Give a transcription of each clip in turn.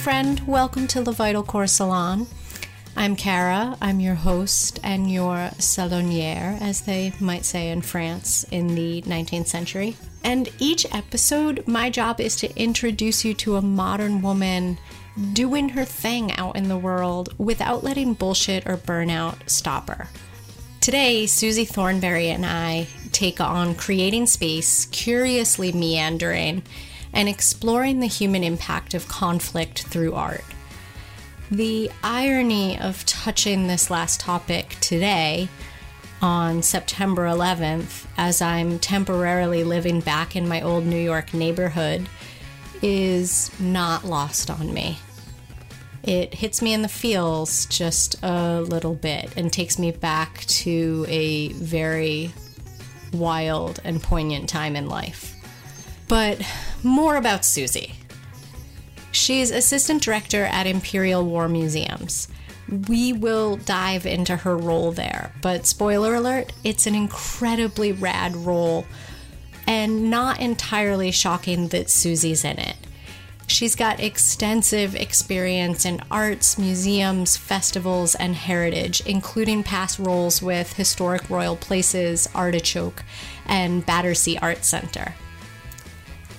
friend. Welcome to the Vital Core Salon. I'm Cara. I'm your host and your saloniere, as they might say in France in the 19th century. And each episode, my job is to introduce you to a modern woman doing her thing out in the world without letting bullshit or burnout stop her. Today, Susie Thornberry and I take on creating space, curiously meandering, and exploring the human impact of conflict through art. The irony of touching this last topic today on September 11th, as I'm temporarily living back in my old New York neighborhood, is not lost on me. It hits me in the feels just a little bit and takes me back to a very wild and poignant time in life. But more about Susie. She's assistant director at Imperial War Museums. We will dive into her role there, but spoiler alert, it's an incredibly rad role and not entirely shocking that Susie's in it. She's got extensive experience in arts, museums, festivals, and heritage, including past roles with Historic Royal Palaces, Artichoke, and Battersea Art Centre.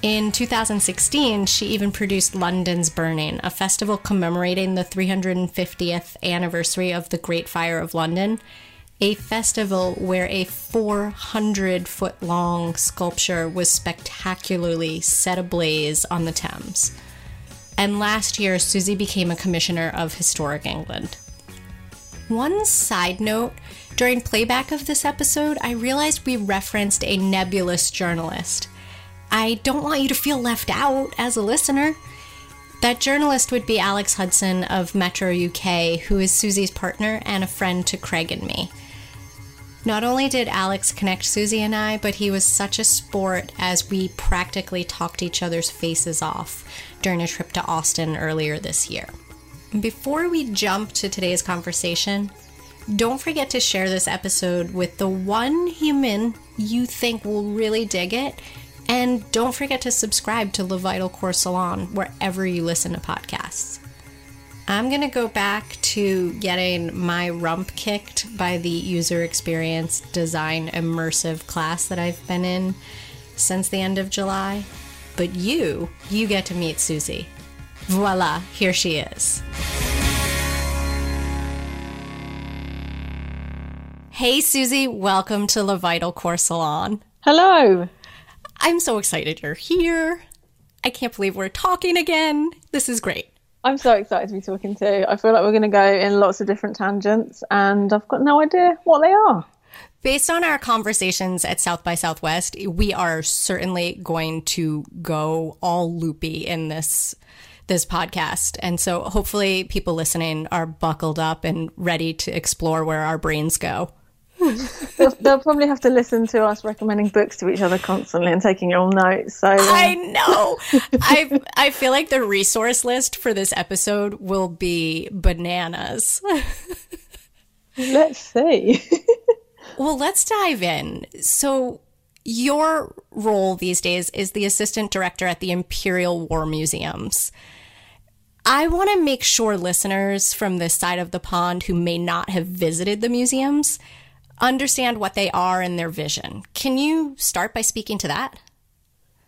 In 2016, she even produced London's Burning, a festival commemorating the 350th anniversary of the Great Fire of London, a festival where a 400 foot long sculpture was spectacularly set ablaze on the Thames. And last year, Susie became a commissioner of Historic England. One side note during playback of this episode, I realized we referenced a nebulous journalist. I don't want you to feel left out as a listener. That journalist would be Alex Hudson of Metro UK, who is Susie's partner and a friend to Craig and me. Not only did Alex connect Susie and I, but he was such a sport as we practically talked each other's faces off during a trip to Austin earlier this year. Before we jump to today's conversation, don't forget to share this episode with the one human you think will really dig it and don't forget to subscribe to Le Vital Core Salon wherever you listen to podcasts. I'm going to go back to getting my rump kicked by the user experience design immersive class that I've been in since the end of July. But you, you get to meet Susie. Voila, here she is. Hey, Susie, welcome to Le Vital Core Salon. Hello. I'm so excited you're here. I can't believe we're talking again. This is great. I'm so excited to be talking to. I feel like we're going to go in lots of different tangents, and I've got no idea what they are. Based on our conversations at South by Southwest, we are certainly going to go all loopy in this this podcast. And so hopefully people listening are buckled up and ready to explore where our brains go they'll, they'll, probably have to listen to us recommending books to each other constantly and taking your notes. So um... I know. I I feel like the resource list for this episode will be bananas. let's see. well, let's dive in. So your role these days is the assistant director at the Imperial War Museums. I want to make sure listeners from this side of the pond who may not have visited the museums understand what they are and their vision. Can you start by speaking to that?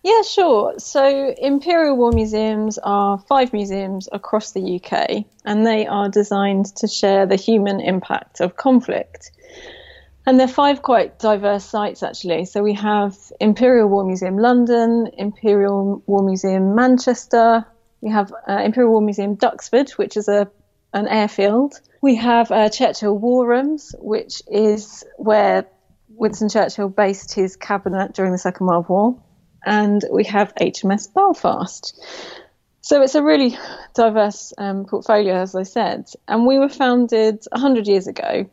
Yeah, sure. So, Imperial War Museums are five museums across the UK, and they are designed to share the human impact of conflict. And they're five quite diverse sites, actually. So, we have Imperial War Museum London, Imperial War Museum Manchester, we have uh, Imperial War Museum Duxford, which is a an airfield, we have uh, Churchill War Rooms, which is where Winston Churchill based his cabinet during the Second World War. And we have HMS Belfast. So it's a really diverse um, portfolio, as I said. And we were founded 100 years ago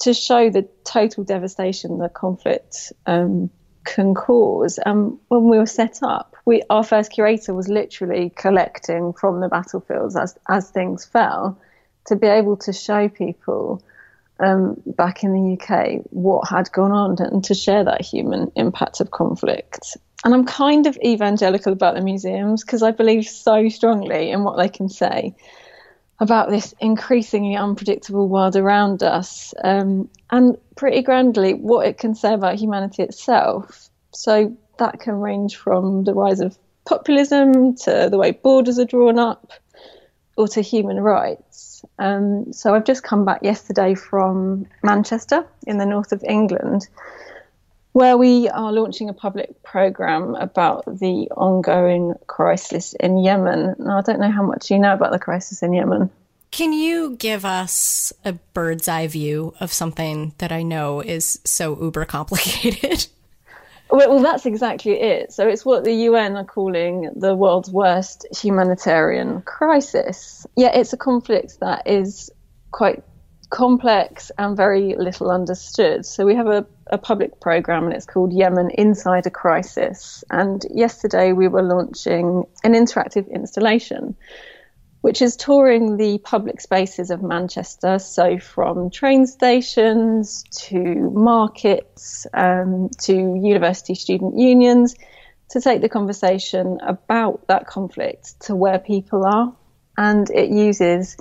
to show the total devastation that conflict um, can cause. And when we were set up, we, our first curator was literally collecting from the battlefields as, as things fell to be able to show people um, back in the UK what had gone on and to share that human impact of conflict. and I'm kind of evangelical about the museums because I believe so strongly in what they can say about this increasingly unpredictable world around us, um, and pretty grandly what it can say about humanity itself. So that can range from the rise of populism to the way borders are drawn up or to human rights. Um, so I've just come back yesterday from Manchester in the north of England where we are launching a public program about the ongoing crisis in Yemen. Now, I don't know how much you know about the crisis in Yemen. Can you give us a bird's eye view of something that I know is so uber complicated? Well, that's exactly it. So it's what the UN are calling the world's worst humanitarian crisis. Yeah, it's a conflict that is quite complex and very little understood. So we have a, a public program and it's called Yemen Inside a Crisis. And yesterday we were launching an interactive installation which is touring the public spaces of Manchester. So, from train stations to markets um, to university student unions, to take the conversation about that conflict to where people are. And it uses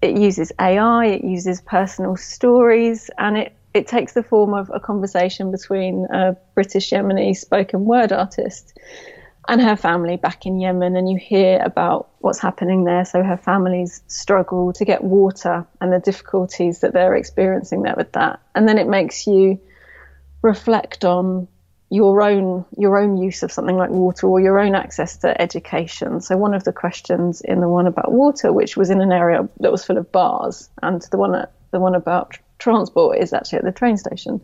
it uses AI, it uses personal stories, and it, it takes the form of a conversation between a British Yemeni spoken word artist and her family back in Yemen, and you hear about what's happening there. So her family's struggle to get water and the difficulties that they're experiencing there with that, and then it makes you reflect on your own your own use of something like water or your own access to education. So one of the questions in the one about water, which was in an area that was full of bars, and the one the one about transport is actually at the train station.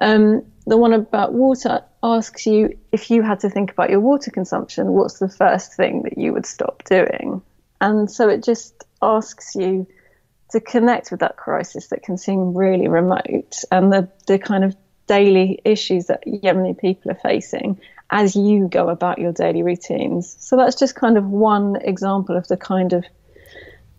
Um, the one about water asks you if you had to think about your water consumption, what's the first thing that you would stop doing? And so it just asks you to connect with that crisis that can seem really remote and the, the kind of daily issues that Yemeni people are facing as you go about your daily routines. So that's just kind of one example of the kind of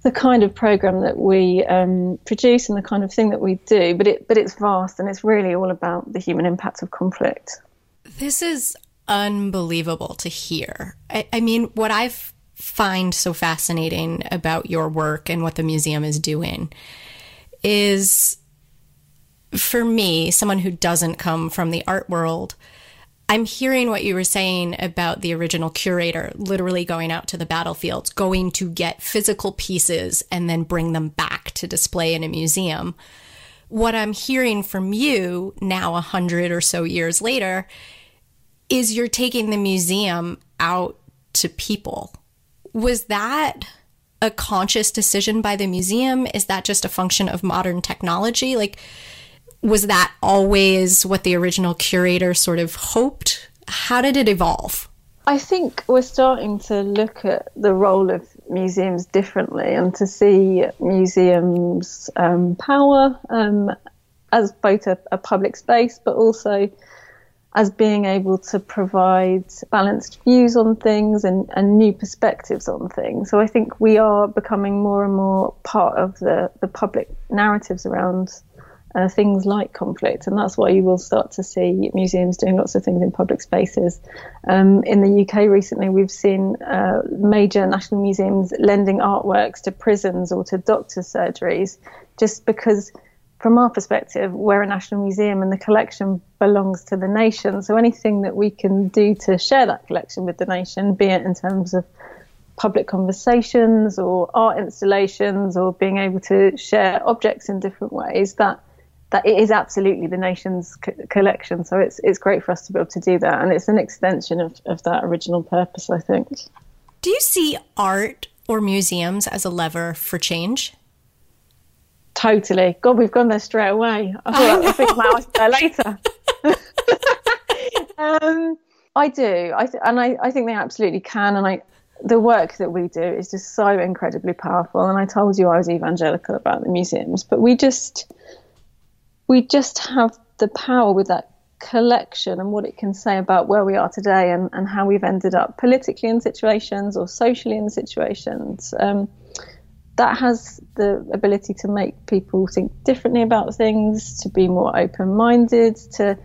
the kind of program that we um, produce and the kind of thing that we do, but it but it's vast and it's really all about the human impact of conflict. This is unbelievable to hear. I, I mean, what I find so fascinating about your work and what the museum is doing is, for me, someone who doesn't come from the art world I'm hearing what you were saying about the original curator literally going out to the battlefields, going to get physical pieces and then bring them back to display in a museum. What I'm hearing from you now, a hundred or so years later, is you're taking the museum out to people. Was that a conscious decision by the museum? Is that just a function of modern technology? Like, was that always what the original curator sort of hoped? How did it evolve? I think we're starting to look at the role of museums differently and to see museums' um, power um, as both a, a, public space but also as being able to provide balanced views on things and, and new perspectives on things. So I think we are becoming more and more part of the, the public narratives around uh, things like conflict, and that's why you will start to see museums doing lots of things in public spaces. Um, in the UK recently, we've seen uh, major national museums lending artworks to prisons or to doctors' surgeries, just because. From our perspective, we're a national museum and the collection belongs to the nation. So anything that we can do to share that collection with the nation, be it in terms of public conversations or art installations or being able to share objects in different ways, that that it is absolutely the nation's co- collection. So it's it's great for us to be able to do that, and it's an extension of, of that original purpose, I think. Do you see art or museums as a lever for change? Totally. God, we've gone there straight away. I thought I think about there later. um, I do, I th- and I, I think they absolutely can, and I the work that we do is just so incredibly powerful. And I told you I was evangelical about the museums, but we just we just have the power with that collection and what it can say about where we are today and, and how we've ended up politically in situations or socially in situations. Um, that has the ability to make people think differently about things, to be more open minded, to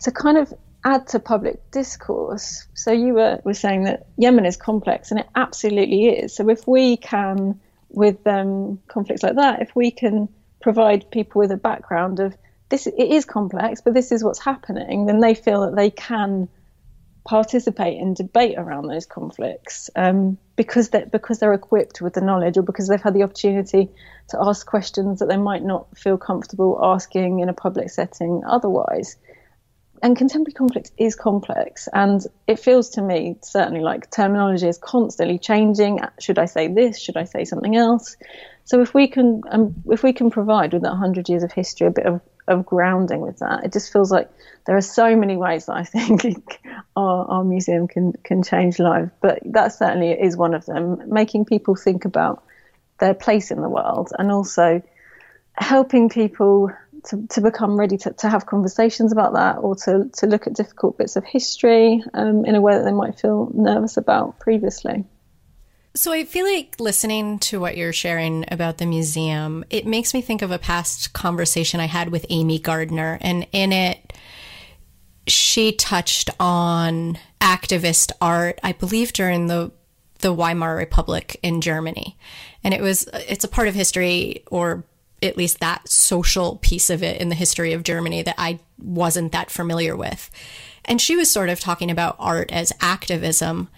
to kind of add to public discourse. So you were, were saying that Yemen is complex, and it absolutely is. So if we can, with um, conflicts like that, if we can provide people with a background of this, it is complex, but this is what's happening, then they feel that they can participate in debate around those conflicts um, because they because they're equipped with the knowledge or because they've had the opportunity to ask questions that they might not feel comfortable asking in a public setting otherwise. And contemporary conflict is complex and it feels to me certainly like terminology is constantly changing. Should i say this? Should i say something else so if we can um, if we can provide with that 100 years of history a bit of, of grounding with that it just feels like there are so many ways that i think our, our museum can can change lives but that certainly is one of them making people think about their place in the world and also helping people to, to become ready to, to have conversations about that or to, to look at difficult bits of history um, in a way that they might feel nervous about previously. So I feel like listening to what you're sharing about the museum, it makes me think of a past conversation I had with Amy Gardner. And in it, she touched on activist art, I believe during the the Weimar Republic in Germany. And it was it's a part of history or at least that social piece of it in the history of Germany that I wasn't that familiar with. And she was sort of talking about art as activism.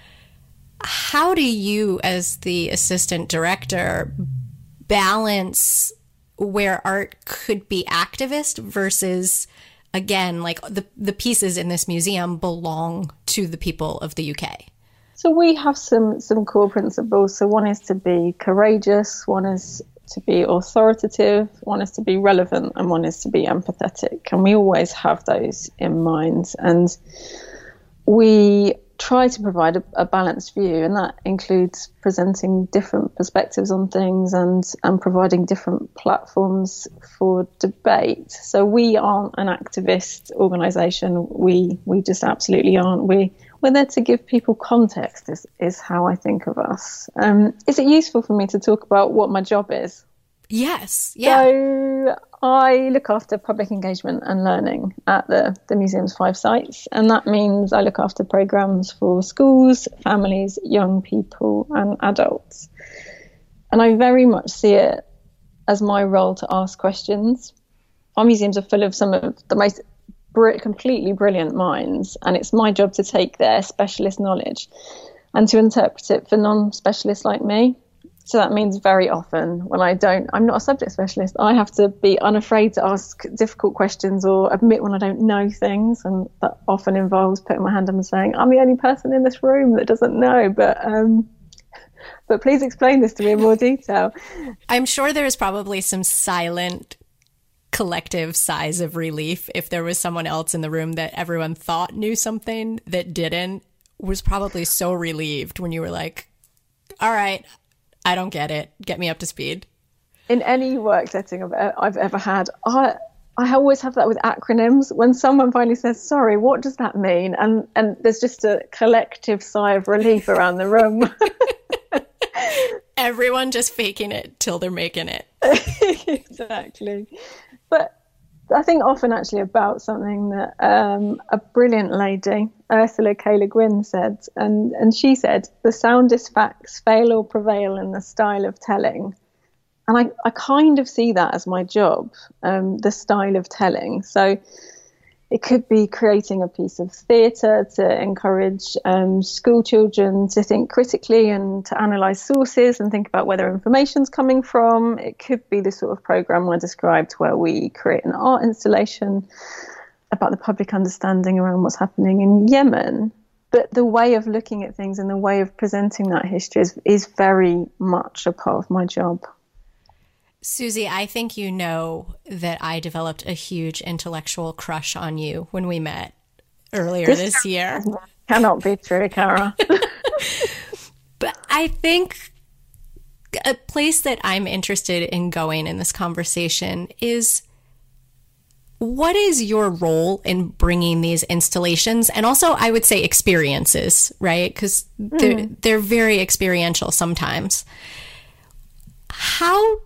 How do you, as the assistant director, balance where art could be activist versus again like the the pieces in this museum belong to the people of the UK? So we have some some core principles. So one is to be courageous, one is to be authoritative, one is to be relevant, and one is to be empathetic. And we always have those in mind. And we try to provide a, a, balanced view, and that includes presenting different perspectives on things and, and providing different platforms for debate. So we aren't an activist organisation. We we just absolutely aren't. We we're there to give people context. Is is how I think of us. Um, is it useful for me to talk about what my job is? Yes. Yeah. So I look after public engagement and learning at the, the museum's five sites, and that means I look after programs for schools, families, young people, and adults. And I very much see it as my role to ask questions. Our museums are full of some of the most br- completely brilliant minds, and it's my job to take their specialist knowledge and to interpret it for non specialists like me. So that means very often when I don't, I'm not a subject specialist, I have to be unafraid to ask difficult questions or admit when I don't know things. And that often involves putting my hand up and saying, I'm the only person in this room that doesn't know, but, um, but please explain this to me in more detail. I'm sure there's probably some silent collective sighs of relief if there was someone else in the room that everyone thought knew something that didn't was probably so relieved when you were like all right I don't get it. Get me up to speed. In any work setting I've, I've ever had, I I always have that with acronyms. When someone finally says, "Sorry, what does that mean?" and and there's just a collective sigh of relief around the room. Everyone just faking it till they're making it. exactly. But I think often actually about something that um, a brilliant lady, Ursula K. Le Guin, said, and, and she said, the soundest facts fail or prevail in the style of telling. And I, I kind of see that as my job, um, the style of telling. So it could be creating a piece of theatre to encourage um, school children to think critically and to analyse sources and think about where their information's coming from. It could be the sort of programme I described where we create an art installation about the public understanding around what's happening in Yemen. But the way of looking at things and the way of presenting that history is, is very much a part of my job. Susie, I think you know that I developed a huge intellectual crush on you when we met earlier this, this year. Cannot be true, Kara. but I think a place that I'm interested in going in this conversation is what is your role in bringing these installations and also I would say experiences, right? Because mm. they're, they're very experiential sometimes. How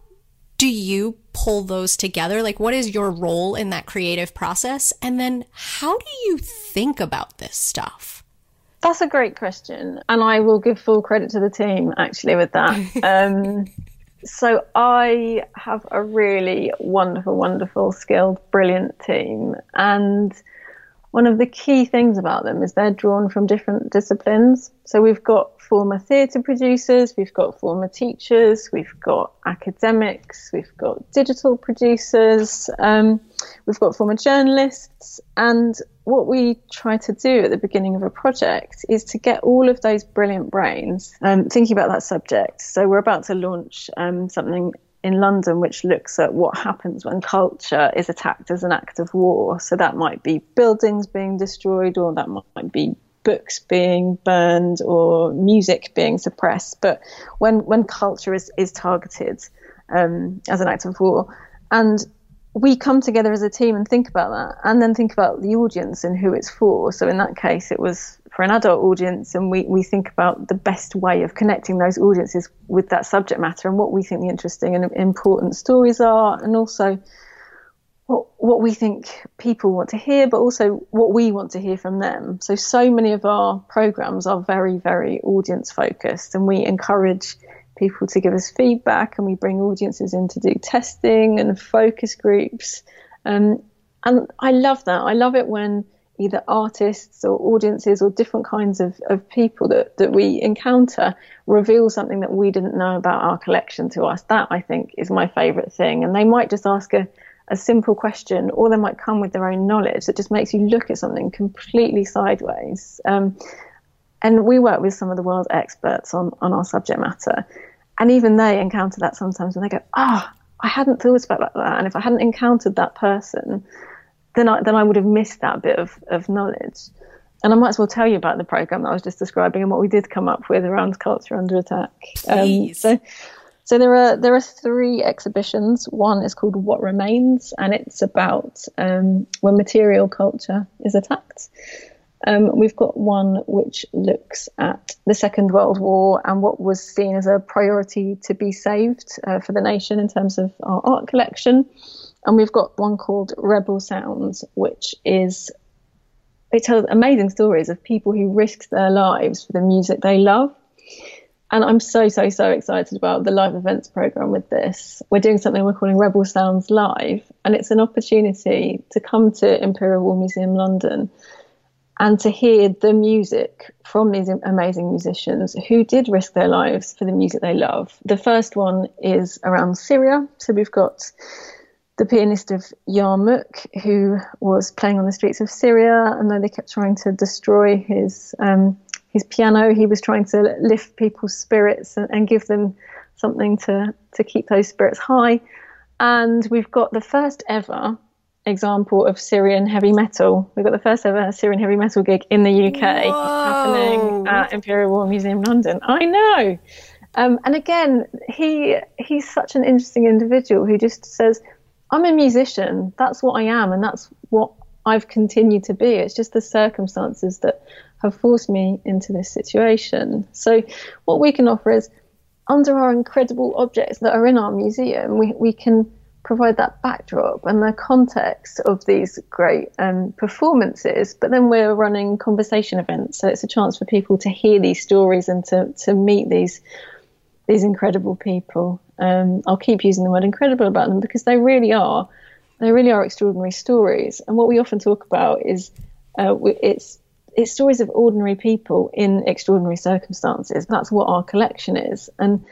do you pull those together? Like, what is your role in that creative process? And then how do you think about this stuff? That's a great question. And I will give full credit to the team actually with that. Um, so I have a really wonderful, wonderful, skilled, brilliant team. And one of the key things about them is they're drawn from different disciplines. So we've got former theatre producers, we've got former teachers, we've got academics, we've got digital producers, um, we've got former journalists. And what we try to do at the beginning of a project is to get all of those brilliant brains um, thinking about that subject. So we're about to launch um, something in London, which looks at what happens when culture is attacked as an act of war. So that might be buildings being destroyed, or that might be books being burned, or music being suppressed. But when when culture is is targeted um, as an act of war, and we come together as a team and think about that, and then think about the audience and who it's for. So in that case, it was for an adult audience, and we, we think about the best way of connecting those audiences with that subject matter and what we think the interesting and important stories are, and also what, we think people want to hear, but also what we want to hear from them. So, so many of our programs are very, very audience focused, and we encourage people to give us feedback, and we bring audiences in to do testing and focus groups. Um, and I love that. I love it when either artists or audiences or different kinds of, of people that, that we encounter reveal something that we didn't know about our collection to us. That I think is my favourite thing. And they might just ask a, a simple question or they might come with their own knowledge that just makes you look at something completely sideways. Um, and we work with some of the world's experts on, on our subject matter. And even they encounter that sometimes and they go, ah, oh, I hadn't thought about that. And if I hadn't encountered that person, then I then I would have missed that bit of, of knowledge. And I might as well tell you about the program that I was just describing and what we did come up with around culture under attack. Um, so, so there are there are three exhibitions. One is called What Remains, and it's about um, when material culture is attacked. Um, we've got one which looks at the Second World War and what was seen as a priority to be saved uh, for the nation in terms of our art collection. And we've got one called Rebel Sounds, which is it tells amazing stories of people who risked their lives for the music they love. And I'm so, so, so excited about the live events program with this. We're doing something we're calling Rebel Sounds Live, and it's an opportunity to come to Imperial War Museum London and to hear the music from these amazing musicians who did risk their lives for the music they love. The first one is around Syria. So we've got the pianist of Yarmouk, who was playing on the streets of Syria, and though they kept trying to destroy his um, his piano, he was trying to lift people's spirits and, and, give them something to to keep those spirits high. And we've got the first ever example of Syrian heavy metal. We've got the first ever Syrian heavy metal gig in the UK Whoa. happening at Imperial War Museum London. I know. Um, and again, he he's such an interesting individual who just says, I'm a musician. That's what I am, and that's what I've continued to be. It's just the circumstances that have forced me into this situation. So, what we can offer is under our incredible objects that are in our museum, we, we can provide that backdrop and the context of these great um, performances. But then we're running conversation events, so it's a chance for people to hear these stories and to, to meet these these incredible people. Um, I'll keep using the word incredible about them because they really are. They really are extraordinary stories. And what we often talk about is uh, it's it's stories of ordinary people in extraordinary circumstances. That's what our collection is. And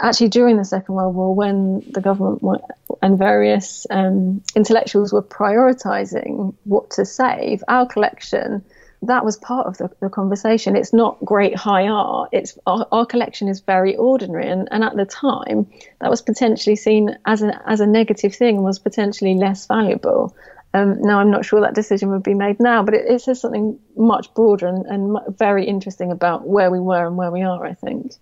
actually, during the Second World War, when the government and various um, intellectuals were prioritizing what to save, our collection that was part of the, the, conversation. It's not great high art. It's our, our, collection is very ordinary, and, and at the time, that was potentially seen as a as a negative thing and was potentially less valuable. Um, now, I'm not sure that decision would be made now, but it, it says something much broader and, and very interesting about where we were and where we are. I think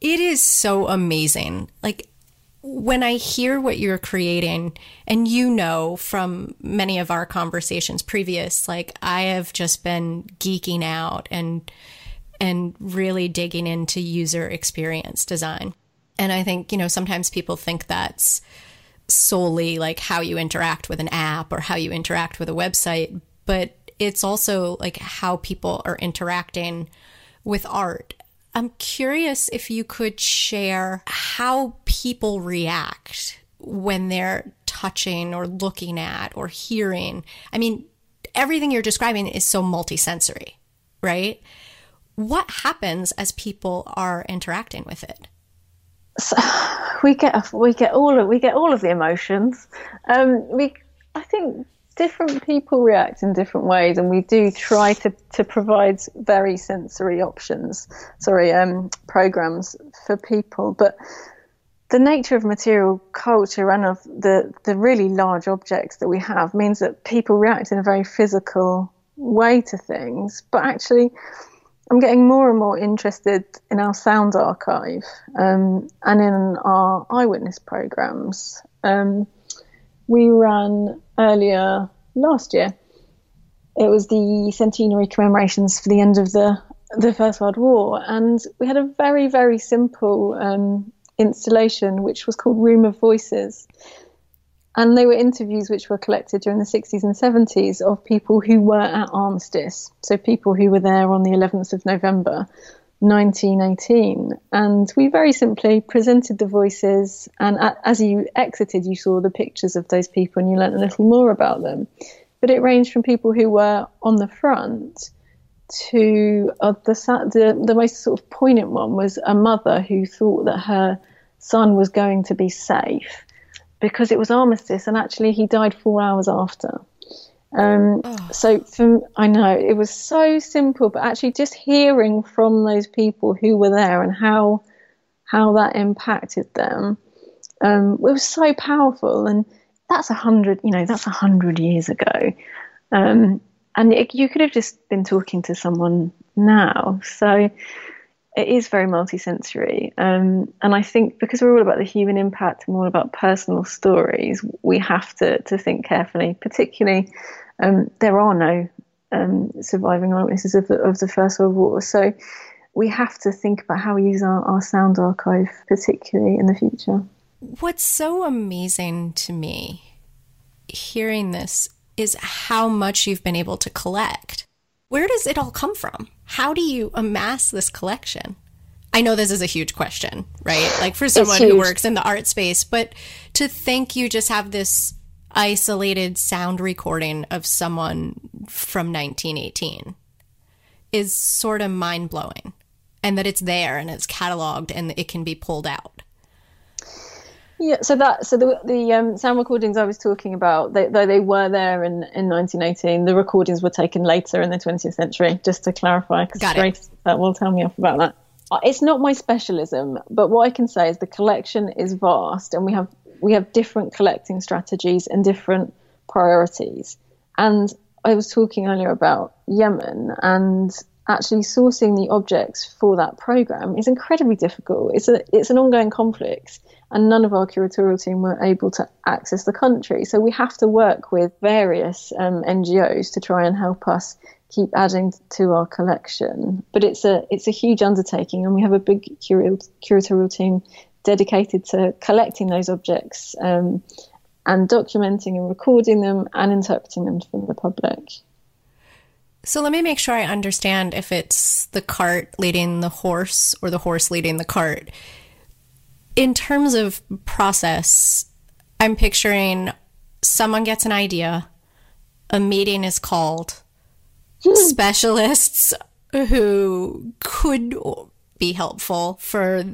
it is so amazing. Like when I hear what you're creating, and you know from many of our conversations previous, like I have just been geeking out and and really digging into user experience design. And I think, you know, sometimes people think that's solely like how you interact with an app or how you interact with a website, but it's also like how people are interacting with art. I'm curious if you could share how people react when they're touching or looking at or hearing. I mean, everything you're describing is so multisensory, right? What happens as people are interacting with it? So we get we get all of we get all of the emotions. Um, we I think different people react in different ways, and we do try to, to provide very sensory options, sorry, um, programs for people. But the nature of material culture and of the, the really large objects that we have means that people react in a very physical way to things. But actually, I'm getting more and more interested in our sound archive um, and in our eyewitness programs. Um, we ran earlier last year. It was the centenary commemorations for the end of the the First World War, and we had a very very simple um, installation which was called Room of Voices. And they were interviews which were collected during the 60s and 70s of people who were at Armistice. So people who were there on the 11th of November 1918. And we very simply presented the voices. And as you exited, you saw the pictures of those people and you learnt a little more about them. But it ranged from people who were on the front to uh, the, the the most sort of poignant one was a mother who thought that her son was going to be safe because it was armistice and actually he died four hours after. Um, oh. So from, I know it was so simple, but actually just hearing from those people who were there and how how that impacted them, um, it was so powerful. And that's a hundred, you know, that's a hundred years ago. Um, and it, you could have just been talking to someone now. So it is very multisensory. Um, and I think because we're all about the human impact and all about personal stories, we have to, to think carefully, particularly um, there are no um, surviving eyewitnesses of the, of the First World War. So we have to think about how we use our, our sound archive, particularly in the future. What's so amazing to me hearing this is how much you've been able to collect. Where does it all come from? How do you amass this collection? I know this is a huge question, right? Like for someone who works in the art space, but to think you just have this isolated sound recording of someone from 1918 is sort of mind blowing. And that it's there and it's cataloged and it can be pulled out. Yeah, so that so the the um, sound recordings I was talking about, they, though they were there in, in 1918, the recordings were taken later in the 20th century. Just to clarify, because Grace uh, will tell me off about that. Uh, it's not my specialism, but what I can say is the collection is vast, and we have we have different collecting strategies and different priorities. And I was talking earlier about Yemen, and actually sourcing the objects for that program is incredibly difficult. It's a it's an ongoing conflict and none of our curatorial team were able to access the country. So we have to work with various um, NGOs to try and help us keep adding to our collection. But it's a it's a huge undertaking, and we have a big curatorial team dedicated to collecting those objects um, and documenting and recording them and interpreting them for the public. So let me make sure I understand if it's the cart leading the horse or the horse leading the cart in terms of process, I'm picturing someone gets an idea, a meeting is called, hmm. specialists who could be helpful for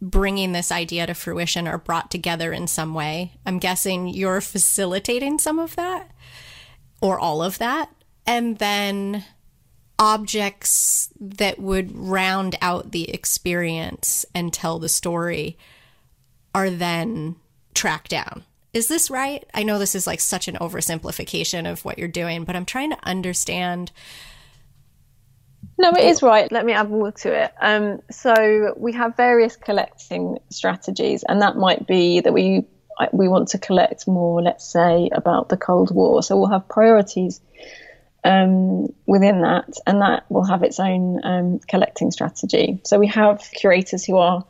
bringing this idea to fruition are brought together in some way. I'm guessing you're facilitating some of that or all of that. And then objects that would round out the experience and tell the story are then tracked down. Is this right? I know this is like such an oversimplification of what you're doing, but I'm trying to understand. No, it is right. Let me add more to it. Um, so we have various collecting strategies, and that might be that we we want to collect more, let's say, about the Cold War. So we'll have priorities um, within that, and that will have its own um, collecting strategy. So we have curators who are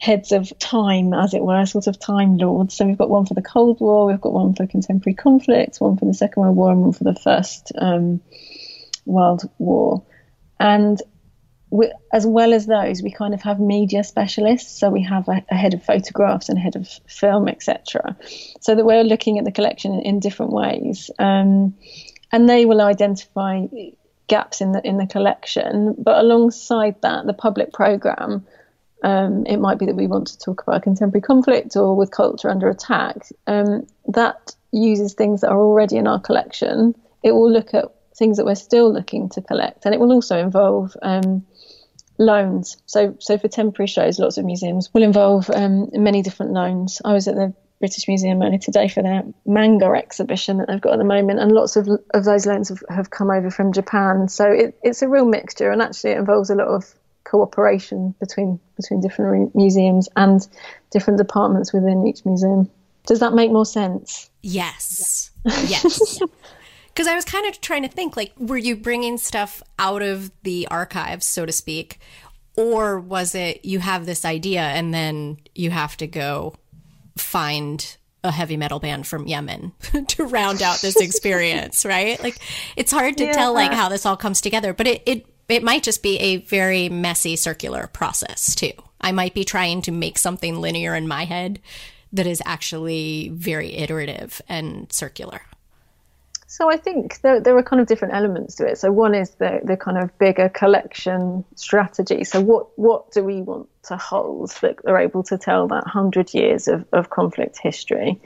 heads of time, as it were, sort of time lords. So we've got one for the Cold War, we've got one for contemporary conflicts, one for the Second World War, and one for the First um, World War. And we, as well as those, we kind of have media specialists. So we have a, a head of photographs and a head of film, etc. So that we're looking at the collection in, in different ways, um, and they will identify gaps in the in the collection. But alongside that, the public program. Um, it might be that we want to talk about contemporary conflict or with culture under attack. Um, that uses things that are already in our collection. It will look at things that we're still looking to collect, and it will also involve um, loans. So, so for temporary shows, lots of museums will involve um, many different loans. I was at the British Museum only today for their manga exhibition that they've got at the moment, and lots of of those loans have, have come over from Japan. So it, it's a real mixture, and actually it involves a lot of cooperation between between different museums and different departments within each museum. Does that make more sense? Yes. Yes. Because I was kind of trying to think like, were you bringing stuff out of the archives, so to speak? Or was it you have this idea and then you have to go find a heavy metal band from Yemen to round out this experience, right? Like it's hard to yeah. tell like how this all comes together, but it, it it might just be a very messy circular process too. I might be trying to make something linear in my head that is actually very iterative and circular. So I think there, there are kind of different elements to it. So one is the, the kind of bigger collection strategy. So what, what do we want to hold that are able to tell that hundred years of, of conflict history?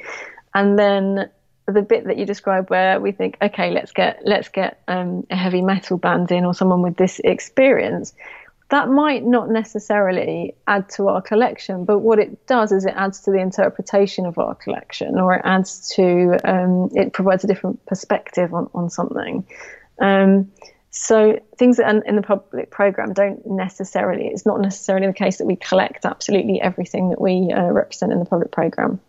And then the bit that you described where we think, okay, let's get let's get um, a heavy metal band in or someone with this experience that might not necessarily add to our collection, but what it does is it adds to the interpretation of our collection, or it adds to um, it provides a different perspective on on something. Um, so things that in the public program don't necessarily it's not necessarily the case that we collect absolutely everything that we uh, represent in the public program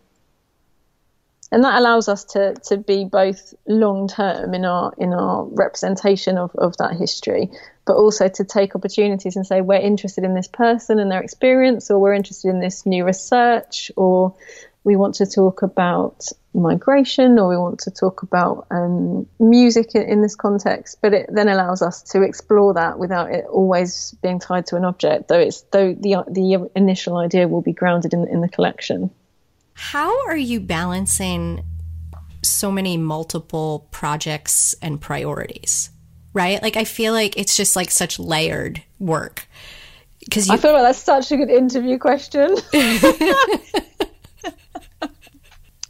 and that allows us to to be both long term in our in our representation of, of that history but also to take opportunities and say we're interested in this person and their experience or we're interested in this new research or we want to talk about migration or we want to talk about um, music in, in, this context. But it then allows us to explore that without it always being tied to an object though it's though the the initial idea will be grounded in, in the collection how are you balancing so many multiple projects and priorities? Right? Like I feel like it's just like such layered work. Because I feel like that's such a good interview question.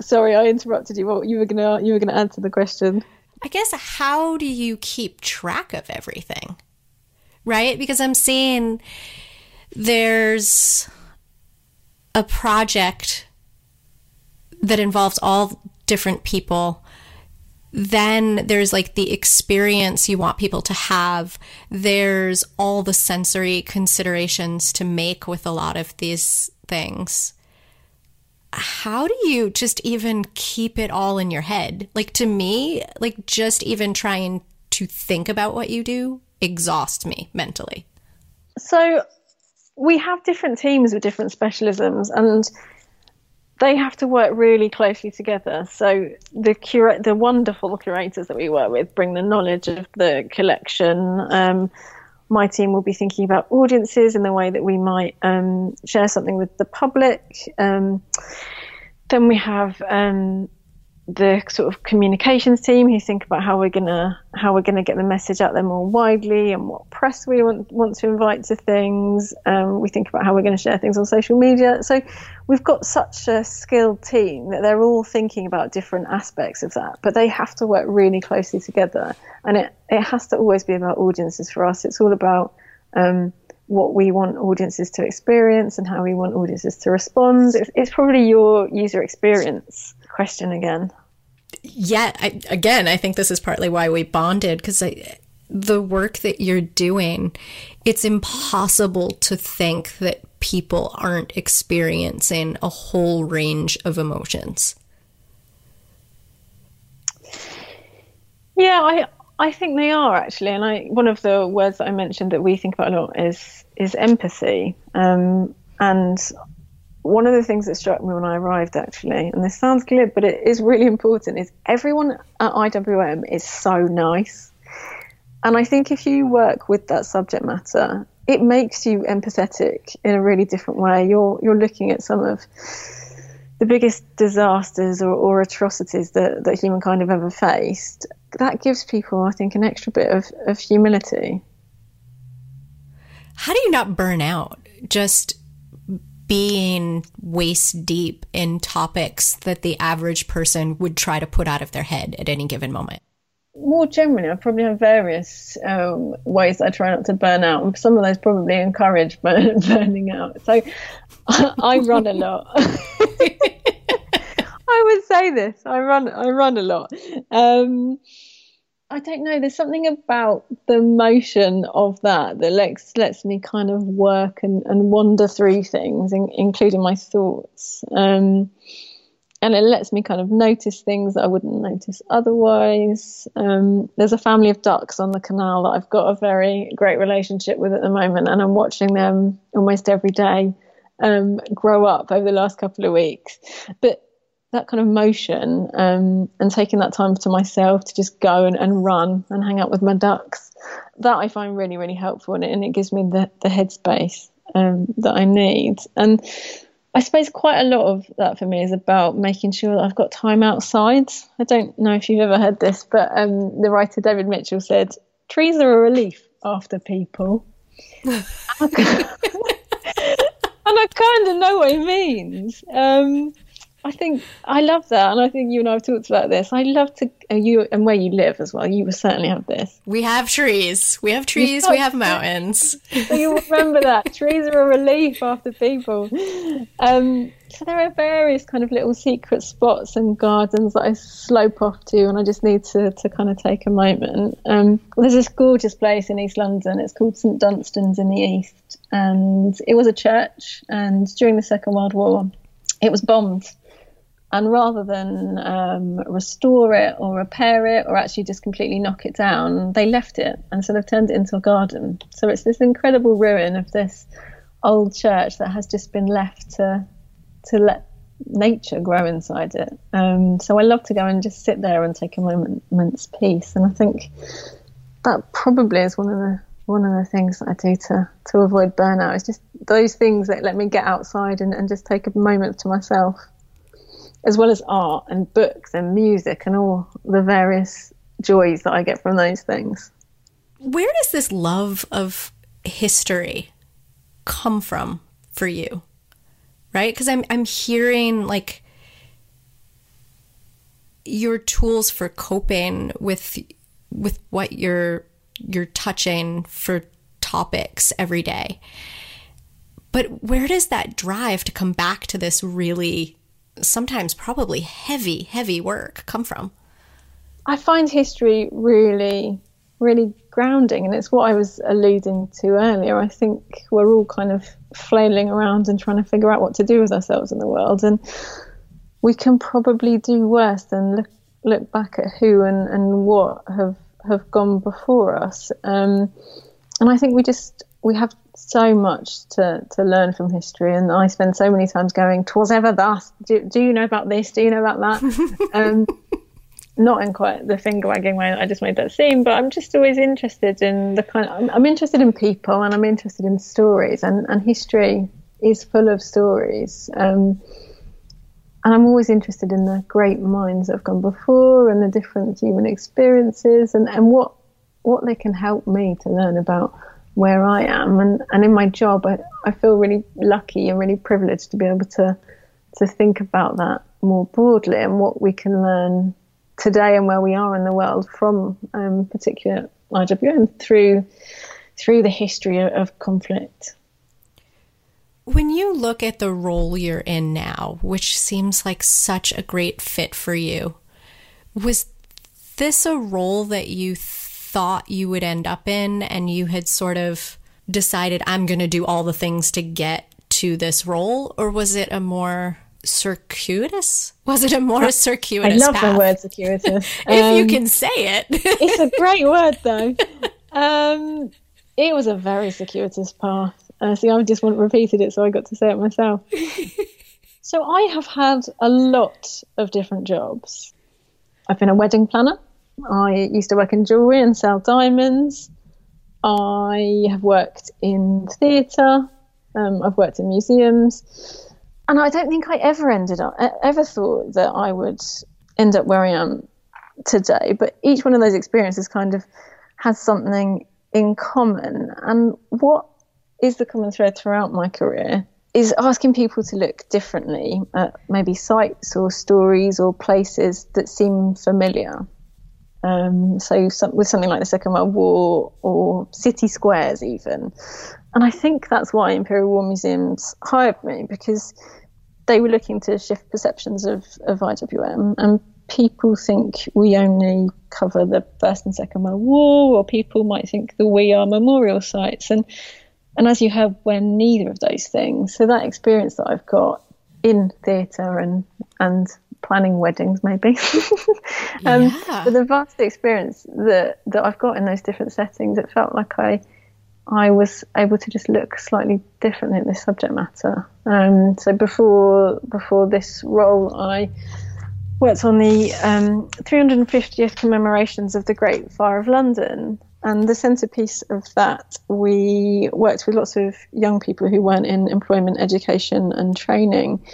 Sorry, I interrupted you. What you were gonna you were gonna answer the question? I guess how do you keep track of everything? Right? Because I'm seeing there's a project that involves all different people then there's like the experience you want people to have. There's all the sensory considerations to make with a lot of these things. How do you just even keep it all in your head? Like to me, like just even trying to think about what you do exhausts me mentally. So we have different teams with different specialisms and they have to work really closely together. So the cura- the wonderful curators that we work with bring the knowledge of the collection. Um, my team will be thinking about audiences in the way that we might um, share something with the public. Um, then we have um, the sort of communications team who think about how we're gonna how we're gonna get the message out there more widely and what press we want want to invite to things. Um, we think about how we're going to share things on social media. So we've got such a skilled team that they're all thinking about different aspects of that, but they have to work really closely together. And it it has to always be about audiences for us. It's all about um, what we want audiences to experience and how we want audiences to respond. It's, it's probably your user experience question again. Yeah, I, again, I think this is partly why we bonded because the work that you're doing, it's impossible to think that people aren't experiencing a whole range of emotions. Yeah, I I think they are actually, and I one of the words that I mentioned that we think about a lot is is empathy, um, and one of the things that struck me when I arrived, actually, and this sounds glib, but it is really important, is everyone at IWM is so nice. And I think if you work with that subject matter, it makes you empathetic in a really different way. You're you're looking at some of the biggest disasters or, or atrocities that, that humankind have ever faced. That gives people, I think, an extra bit of, of humility. How do you not burn out? Just being waist deep in topics that the average person would try to put out of their head at any given moment? More generally, I probably have various um, ways I try not to burn out, some of those probably encourage burn, burning out. So I, I run a lot. I would say this. I run. I run a lot. Um, I don't know. There's something about the motion of that that lets lets me kind of work and, and wander through things, in, including my thoughts. Um, and it lets me kind of notice things that I wouldn't notice otherwise. Um, there's a family of ducks on the canal that I've got a very great relationship with at the moment, and I'm watching them almost every day um, grow up over the last couple of weeks. But that kind of motion um, and taking that time to myself to just go and, and run and hang out with my ducks, that I find really, really helpful and it, and it gives me the, the headspace um, that I need. And I suppose quite a lot of that for me is about making sure that I've got time outside. I don't know if you've ever heard this, but um, the writer David Mitchell said, Trees are a relief after people. and I kind of know what he means. Um, I think I love that, and I think you and I have talked about this. I love to you and where you live as well. You will certainly have this. We have trees. We have trees. We have mountains. so you remember that trees are a relief after people. Um, so there are various kind of little secret spots and gardens that I slope off to, and I just need to to kind of take a moment. Um, there's this gorgeous place in East London. It's called St Dunstan's in the East, and it was a church. And during the Second World War, it was bombed and rather than um, restore it or repair it or actually just completely knock it down, they left it and so they've turned it into a garden. So it's this incredible ruin of this old church that has just been left to to let nature grow inside it. Um, so I love to go and just sit there and take a moment's peace. And I think that probably is one of the one of the things that I do to to avoid burnout. Is just those things that let me get outside and, and just take a moment to myself as well as art and books and music and all the various joys that I get from those things. Where does this love of history come from for you? Right? Because I'm I'm hearing like your tools for coping with with what you're you're touching for topics every day. But where does that drive to come back to this really sometimes probably heavy, heavy work come from? I find history really, really grounding, and it's what I was alluding to earlier. I think we're all kind of flailing around and trying to figure out what to do with ourselves in the world, and we can probably do worse than look look back at who and, and what have have gone before us. Um, and I think we just we have so much to, to learn from history, and I spend so many times going, "Twas ever thus." Do, do you know about this? Do you know about that? um, not in quite the finger wagging way I just made that seem, but I'm just always interested in the kind. Of, I'm, I'm interested in people, and I'm interested in stories, and and history is full of stories. Um, and I'm always interested in the great minds that have gone before and the different human experiences and, and what what they can help me to learn about where I am. And, and in my job, I, I feel really lucky and really privileged to be able to, to think about that more broadly and what we can learn today and where we are in the world from um, particular IWM through, through the history of, of conflict. When you look at the role you're in now, which seems like such a great fit for you, was this a role that you thought you would end up in and you had sort of decided I'm going to do all the things to get to this role or was it a more circuitous was it a more circuitous I love path? the word circuitous if um, you can say it it's a great word though um, it was a very circuitous path uh, see I just want repeated it so I got to say it myself So I have had a lot of different jobs. I've been a wedding planner. I used to work in jewellery and sell diamonds. I have worked in theatre. Um, I've worked in museums, and I don't think I ever ended up ever thought that I would end up where I am today. But each one of those experiences kind of has something in common. And what is the common thread throughout my career is asking people to look differently at maybe sites or stories or places that seem familiar. Um, so some, with something like the Second World War or city squares, even. And I think that's why Imperial War Museums hired me because they were looking to shift perceptions of, of IWM. And people think we only cover the First and Second World War, or people might think that we are memorial sites. And and as you have, we're neither of those things. So that experience that I've got in theatre and and planning weddings, maybe, um, yeah. but the vast experience that that I've got in those different settings, it felt like I I was able to just look slightly differently at this subject matter. Um, so before before this role, I worked on the um, 350th commemorations of the Great Fire of London, and the centrepiece of that, we worked with lots of young people who weren't in employment, education, and training.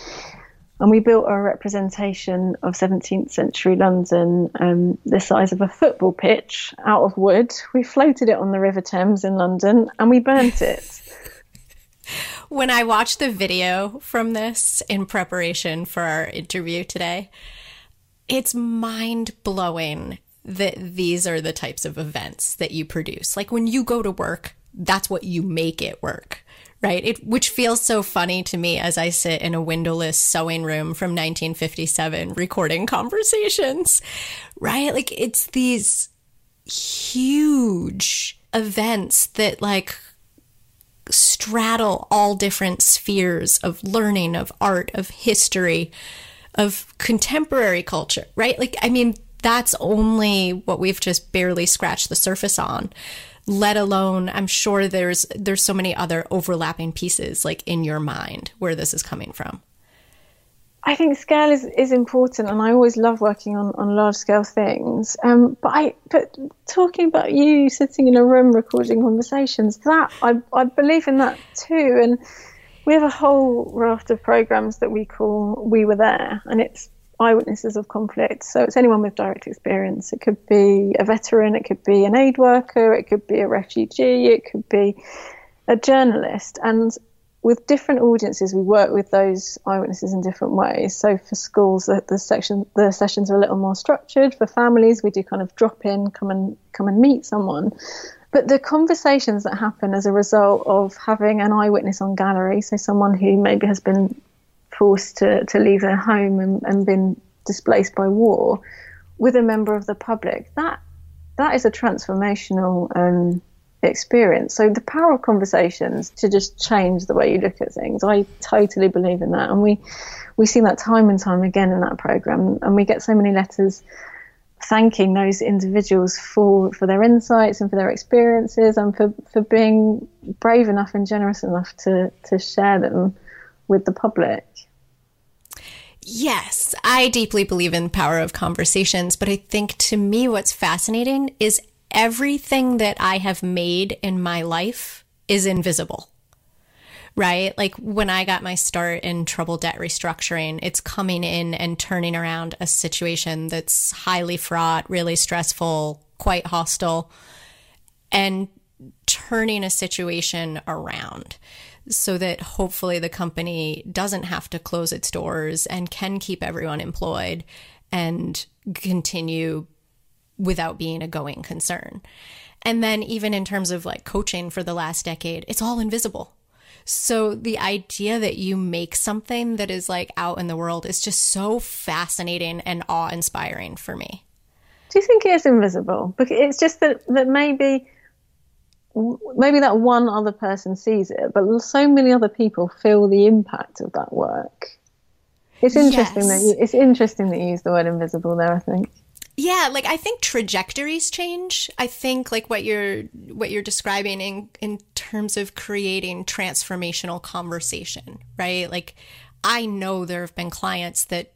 And we built a representation of 17th century London, um, the size of a football pitch, out of wood. We floated it on the River Thames in London and we burnt it. when I watched the video from this in preparation for our interview today, it's mind blowing that these are the types of events that you produce. Like when you go to work, that's what you make it work, right? It, which feels so funny to me as I sit in a windowless sewing room from 1957 recording conversations, right? Like it's these huge events that like straddle all different spheres of learning, of art, of history, of contemporary culture, right? Like, I mean, that's only what we've just barely scratched the surface on let alone i'm sure there's there's so many other overlapping pieces like in your mind where this is coming from I think scale is, is important, and I always love working on, on large scale things. Um, but I but talking about you sitting in a room recording conversations, that I, I believe in that too. And we have a whole raft of programs that we call We Were There, and it's eyewitnesses of conflict. So it's anyone with direct experience. It could be a veteran, it could be an aid worker, it could be a refugee, it could be a journalist. And with different audiences, we work with those eyewitnesses in different ways. So for schools, the, the section the sessions are a little more structured. For families, we do kind of drop in, come and come and meet someone. But the conversations that happen as a result of having an eyewitness on gallery, so someone who maybe has been forced to, to leave their home and, and been displaced by war with a member of the public, that that is a transformational um, experience. So the power of conversations to just change the way you look at things, I totally believe in that, and we we see that time and time again in that program, and we get so many letters thanking those individuals for for their insights and for their experiences and for for being brave enough and generous enough to to share them with the public. Yes, I deeply believe in the power of conversations, but I think to me what's fascinating is everything that I have made in my life is invisible. Right? Like when I got my start in troubled debt restructuring, it's coming in and turning around a situation that's highly fraught, really stressful, quite hostile, and turning a situation around so that hopefully the company doesn't have to close its doors and can keep everyone employed and continue without being a going concern. And then, even in terms of like coaching for the last decade, it's all invisible. So, the idea that you make something that is like out in the world is just so fascinating and awe inspiring for me. Do you think it is invisible? Because it's just that, that maybe maybe that one other person sees it, but so many other people feel the impact of that work. It's interesting yes. that you, it's interesting that you use the word invisible there. I think. Yeah, like I think trajectories change. I think like what you're what you're describing in in terms of creating transformational conversation, right? Like I know there have been clients that,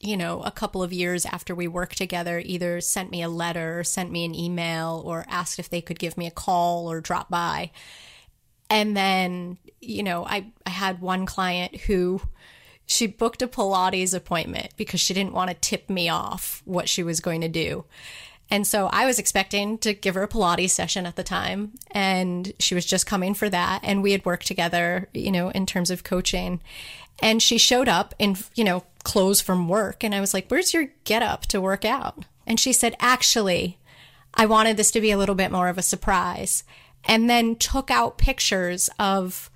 you know, a couple of years after we worked together, either sent me a letter or sent me an email or asked if they could give me a call or drop by. And then, you know, I, I had one client who she booked a Pilates appointment because she didn't want to tip me off what she was going to do. And so I was expecting to give her a Pilates session at the time, and she was just coming for that. And we had worked together, you know, in terms of coaching. And she showed up in, you know, clothes from work. And I was like, Where's your get up to work out? And she said, Actually, I wanted this to be a little bit more of a surprise. And then took out pictures of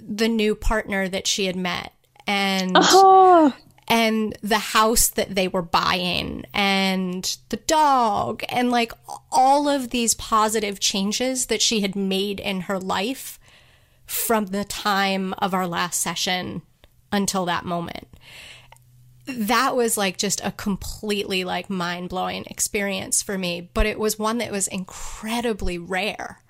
the new partner that she had met and Oh, and the house that they were buying and the dog and like all of these positive changes that she had made in her life from the time of our last session until that moment. That was like just a completely like mind-blowing experience for me, but it was one that was incredibly rare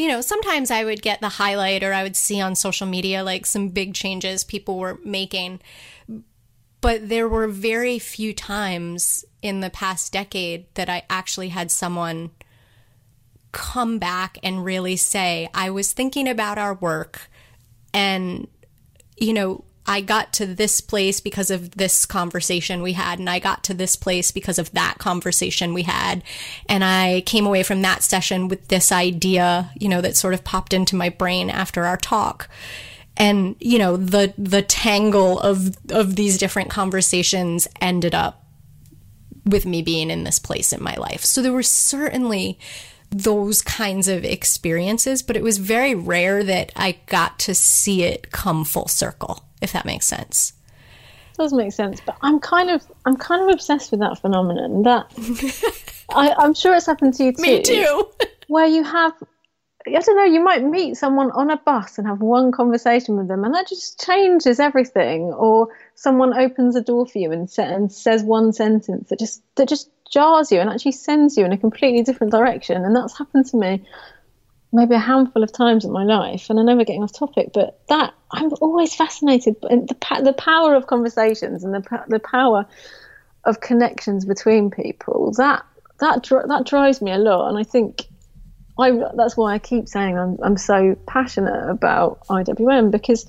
you know, sometimes I would get the highlight or I would see on social media like some big changes people were making. But there were very few times in the past decade that I actually had someone come back and really say, I was thinking about our work and, you know, I got to this place because of this conversation we had, and I got to this place because of that conversation we had. And I came away from that session with this idea, you know, that sort of popped into my brain after our talk. And, you know, the the tangle of of these different conversations ended up with me being in this place in my life. So there were certainly those kinds of experiences, but it was very rare that I got to see it come full circle if that makes sense. Does make sense, but I'm kind of I'm kind of obsessed with that phenomenon. That I, I'm sure it's happened to you too. Me too. where you have I don't know, you might meet someone on a bus and have one conversation with them, and that just changes everything. Or someone opens a door for you and, sa- and says one sentence that just that just jars you and actually sends you in a completely different direction. And that's happened to me maybe a handful of times in my life, and I know we're getting off topic, but that I'm always fascinated by the the power of conversations and the the power of connections between people. That that that drives me a lot, and I think I that's why I keep saying I'm I'm so passionate about IWM because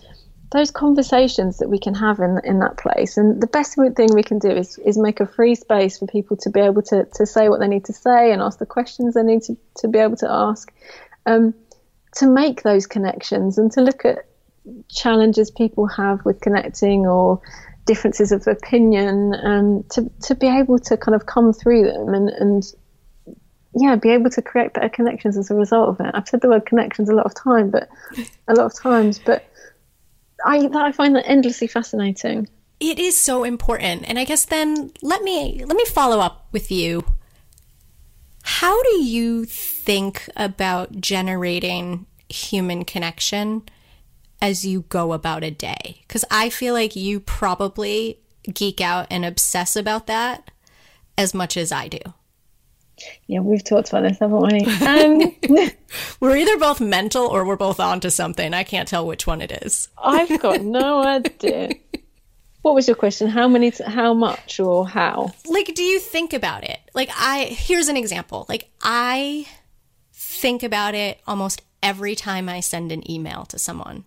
those conversations that we can have in in that place and the best thing we can do is is make a free space for people to be able to to say what they need to say and ask the questions they need to to be able to ask um, to make those connections and to look at challenges people have with connecting or differences of opinion um, to, to be able to kind of come through them and, and yeah, be able to create better connections as a result of it. I've said the word connections a lot of time, but a lot of times, but I I find that endlessly fascinating. It is so important, and I guess then let me let me follow up with you how do you think about generating human connection as you go about a day? Because I feel like you probably geek out and obsess about that as much as I do. Yeah, we've talked about this, haven't we? Um, we're either both mental or we're both onto something. I can't tell which one it is. I've got no idea. What was your question? How many, t- how much, or how? Like, do you think about it? Like, I, here's an example. Like, I think about it almost every time I send an email to someone.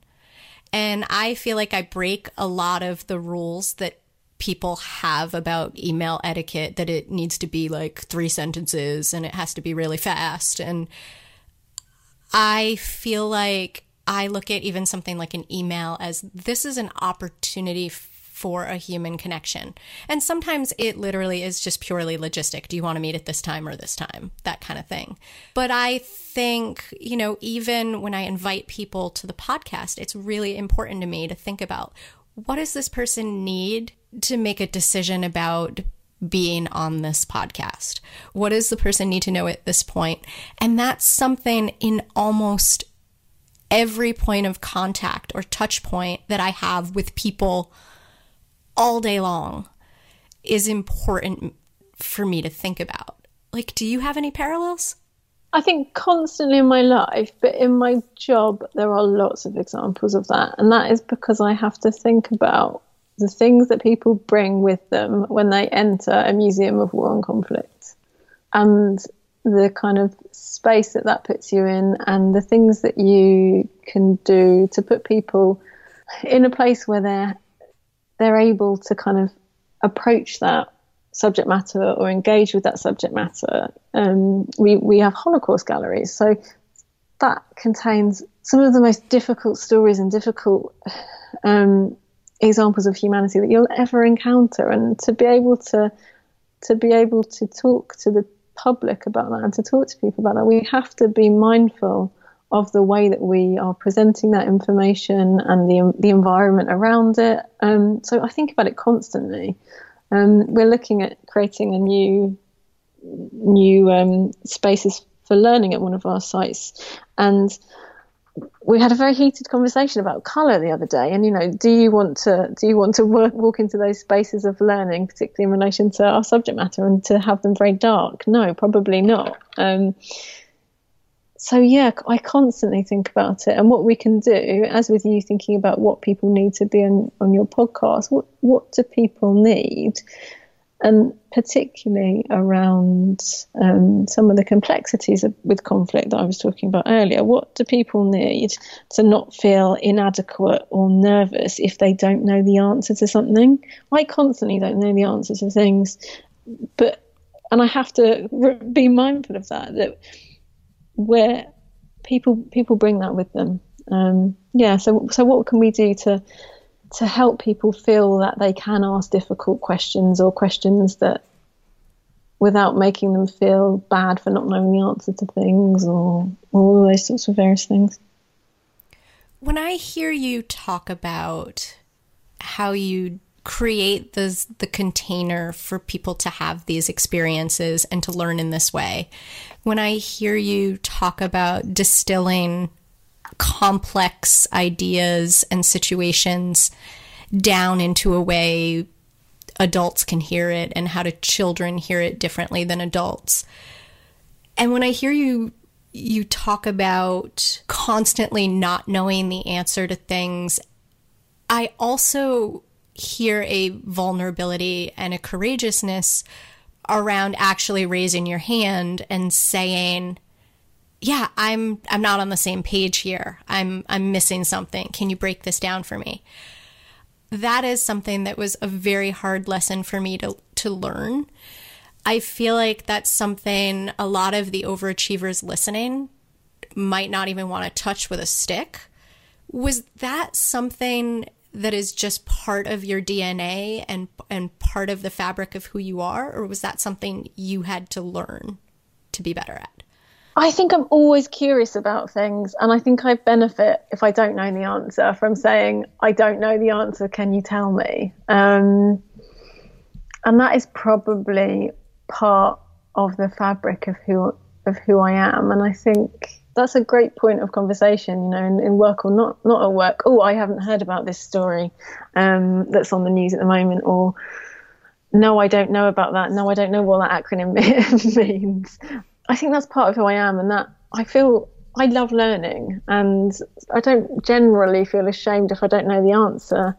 And I feel like I break a lot of the rules that people have about email etiquette that it needs to be like three sentences and it has to be really fast. And I feel like I look at even something like an email as this is an opportunity for a human connection. And sometimes it literally is just purely logistic. Do you want to meet at this time or this time? That kind of thing. But I think, you know, even when I invite people to the podcast, it's really important to me to think about what does this person need to make a decision about being on this podcast? What does the person need to know at this point? And that's something in almost every point of contact or touch point that I have with people all day long is important for me to think about. Like, do you have any parallels? I think constantly in my life, but in my job, there are lots of examples of that. And that is because I have to think about the things that people bring with them when they enter a museum of war and conflict and the kind of space that that puts you in and the things that you can do to put people in a place where they're they're able to kind of approach that subject matter or engage with that subject matter. Um, we, we have Holocaust galleries. So that contains some of the most difficult stories and difficult um, examples of humanity that you'll ever encounter. And to be able to to be able to talk to the public about that and to talk to people about that, we have to be mindful of the way that we are presenting that information and the the environment around it. Um, so I think about it constantly. Um, we're looking at creating a new new um, spaces for learning at one of our sites, and we had a very heated conversation about color the other day. And you know, do you want to do you want to work, walk into those spaces of learning, particularly in relation to our subject matter, and to have them very dark? No, probably not. Um, so yeah, I constantly think about it and what we can do. As with you thinking about what people need to be on, on your podcast, what what do people need, and particularly around um, some of the complexities of, with conflict that I was talking about earlier. What do people need to not feel inadequate or nervous if they don't know the answer to something? I constantly don't know the answer to things, but and I have to be mindful of that that where people people bring that with them. Um, yeah. So so what can we do to to help people feel that they can ask difficult questions or questions that without making them feel bad for not knowing the answer to things or all those sorts of various things. When I hear you talk about how you create the the container for people to have these experiences and to learn in this way. When I hear you talk about distilling complex ideas and situations down into a way adults can hear it and how do children hear it differently than adults. And when I hear you you talk about constantly not knowing the answer to things, I also hear a vulnerability and a courageousness around actually raising your hand and saying yeah i'm i'm not on the same page here. I'm i'm missing something. Can you break this down for me? That is something that was a very hard lesson for me to to learn. I feel like that's something a lot of the overachievers listening might not even want to touch with a stick. Was that something that is just part of your DNA and and part of the fabric of who you are or was that something you had to learn to be better at? I think I'm always curious about things and I think I benefit if I don't know the answer from saying I don't know the answer can you tell me? Um, and that is probably part of the fabric of who of who I am and I think that's a great point of conversation, you know, in, in, work or not not at work. Oh, I haven't heard about this story um, that's on the news at the moment, or no, I don't know about that. No, I don't know what that acronym means. I think that's part of who I am, and that I feel I love learning, and I don't generally feel ashamed if I don't know the answer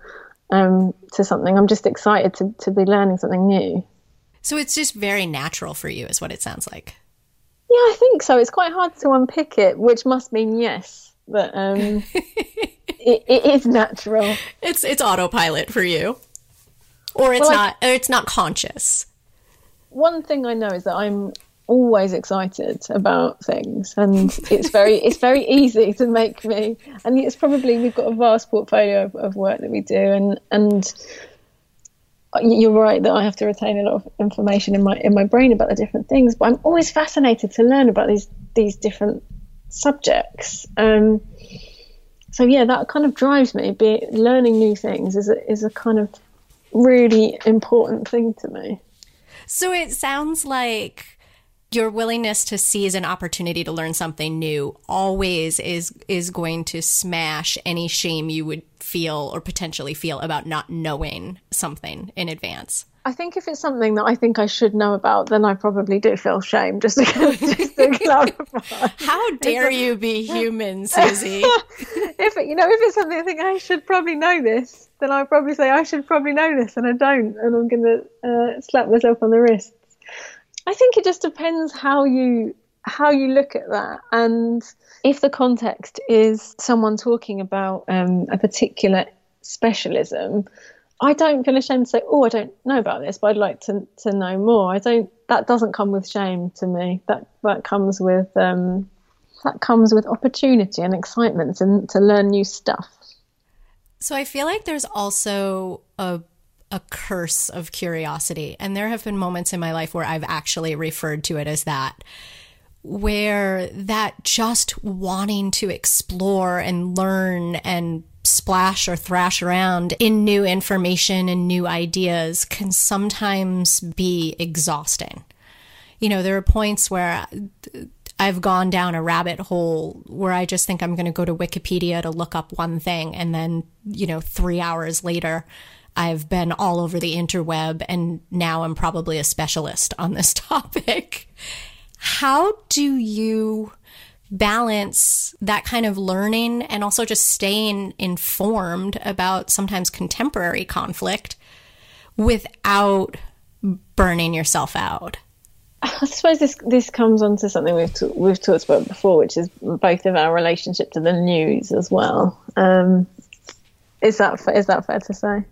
um, to something. I'm just excited to to be learning something new. So it's just very natural for you, is what it sounds like. Yeah, I think so. It's quite hard to unpick it, which must mean yes, but um, it, it is natural. It's it's autopilot for you, or it's well, not. I, or it's not conscious. One thing I know is that I'm always excited about things and it's very it's very easy to make me and it's probably we've got a vast portfolio of, of work that we do and and you're right that I have to retain a lot of information in my in my brain about the different things, but I'm always fascinated to learn about these these different subjects. Um, so yeah, that kind of drives me. Be learning new things is a, is a kind of really important thing to me. So it sounds like your willingness to seize an opportunity to learn something new always is is going to smash any shame you would feel or potentially feel about not knowing something in advance. I think if it's something that I think I should know about, then I probably do feel shame. Just to, just to clarify. How dare you be human, Susie? if you know, if it's something I think I should probably know this, then I probably say I should probably know this, and I don't, and I'm going to uh, slap myself on the wrists. I think it just depends how you how you look at that, and if the context is someone talking about um, a particular specialism I don't feel ashamed to say, "Oh, I don't know about this, but I'd like to to know more." I don't. That doesn't come with shame to me. That that comes with um, that comes with opportunity and excitement and to learn new stuff. So I feel like there's also a a curse of curiosity, and there have been moments in my life where I've actually referred to it as that where that just wanting to explore and learn and splash or thrash around in new information and new ideas can sometimes be exhausting. You know, there are points where I've gone down a rabbit hole where I just think I'm going to go to Wikipedia to look up one thing. And then, you know, three hours later, I've been all over the interweb and now I'm probably a specialist on this topic. How do you balance that kind of learning and also just staying informed about sometimes contemporary conflict without burning yourself out? I suppose this this comes on to something we've we've talked about before, which is both of our relationship to the news as well. Um, is that is that fair to say?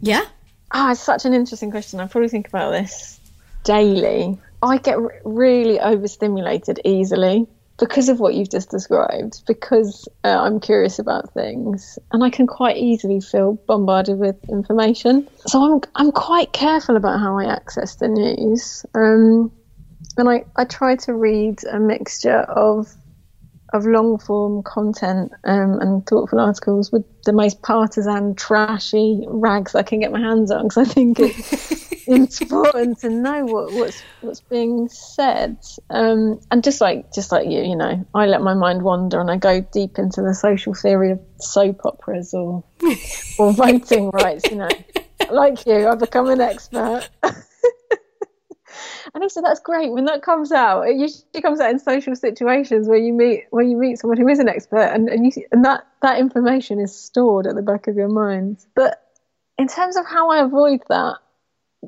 Yeah. Ah, oh, it's such an interesting question. I probably think about this daily. I get r- really overstimulated easily because of what you've just described, because uh, I'm curious about things, and I can quite easily feel bombarded with information. So I'm I'm quite careful about how I access the news, um, and I, I try to read a mixture of of long form content um, and thoughtful articles with the most partisan, trashy rags I can get my hands on because I think it's important to know what, what's what's being said. Um, and just like just like you, you know, I let my mind wander and I go deep into the social theory of soap operas or or voting rights. You know, like you, I've become an expert. and also that's great when that comes out. It usually comes out in social situations where you meet where you meet someone who is an expert, and and, you, and that that information is stored at the back of your mind. But in terms of how I avoid that,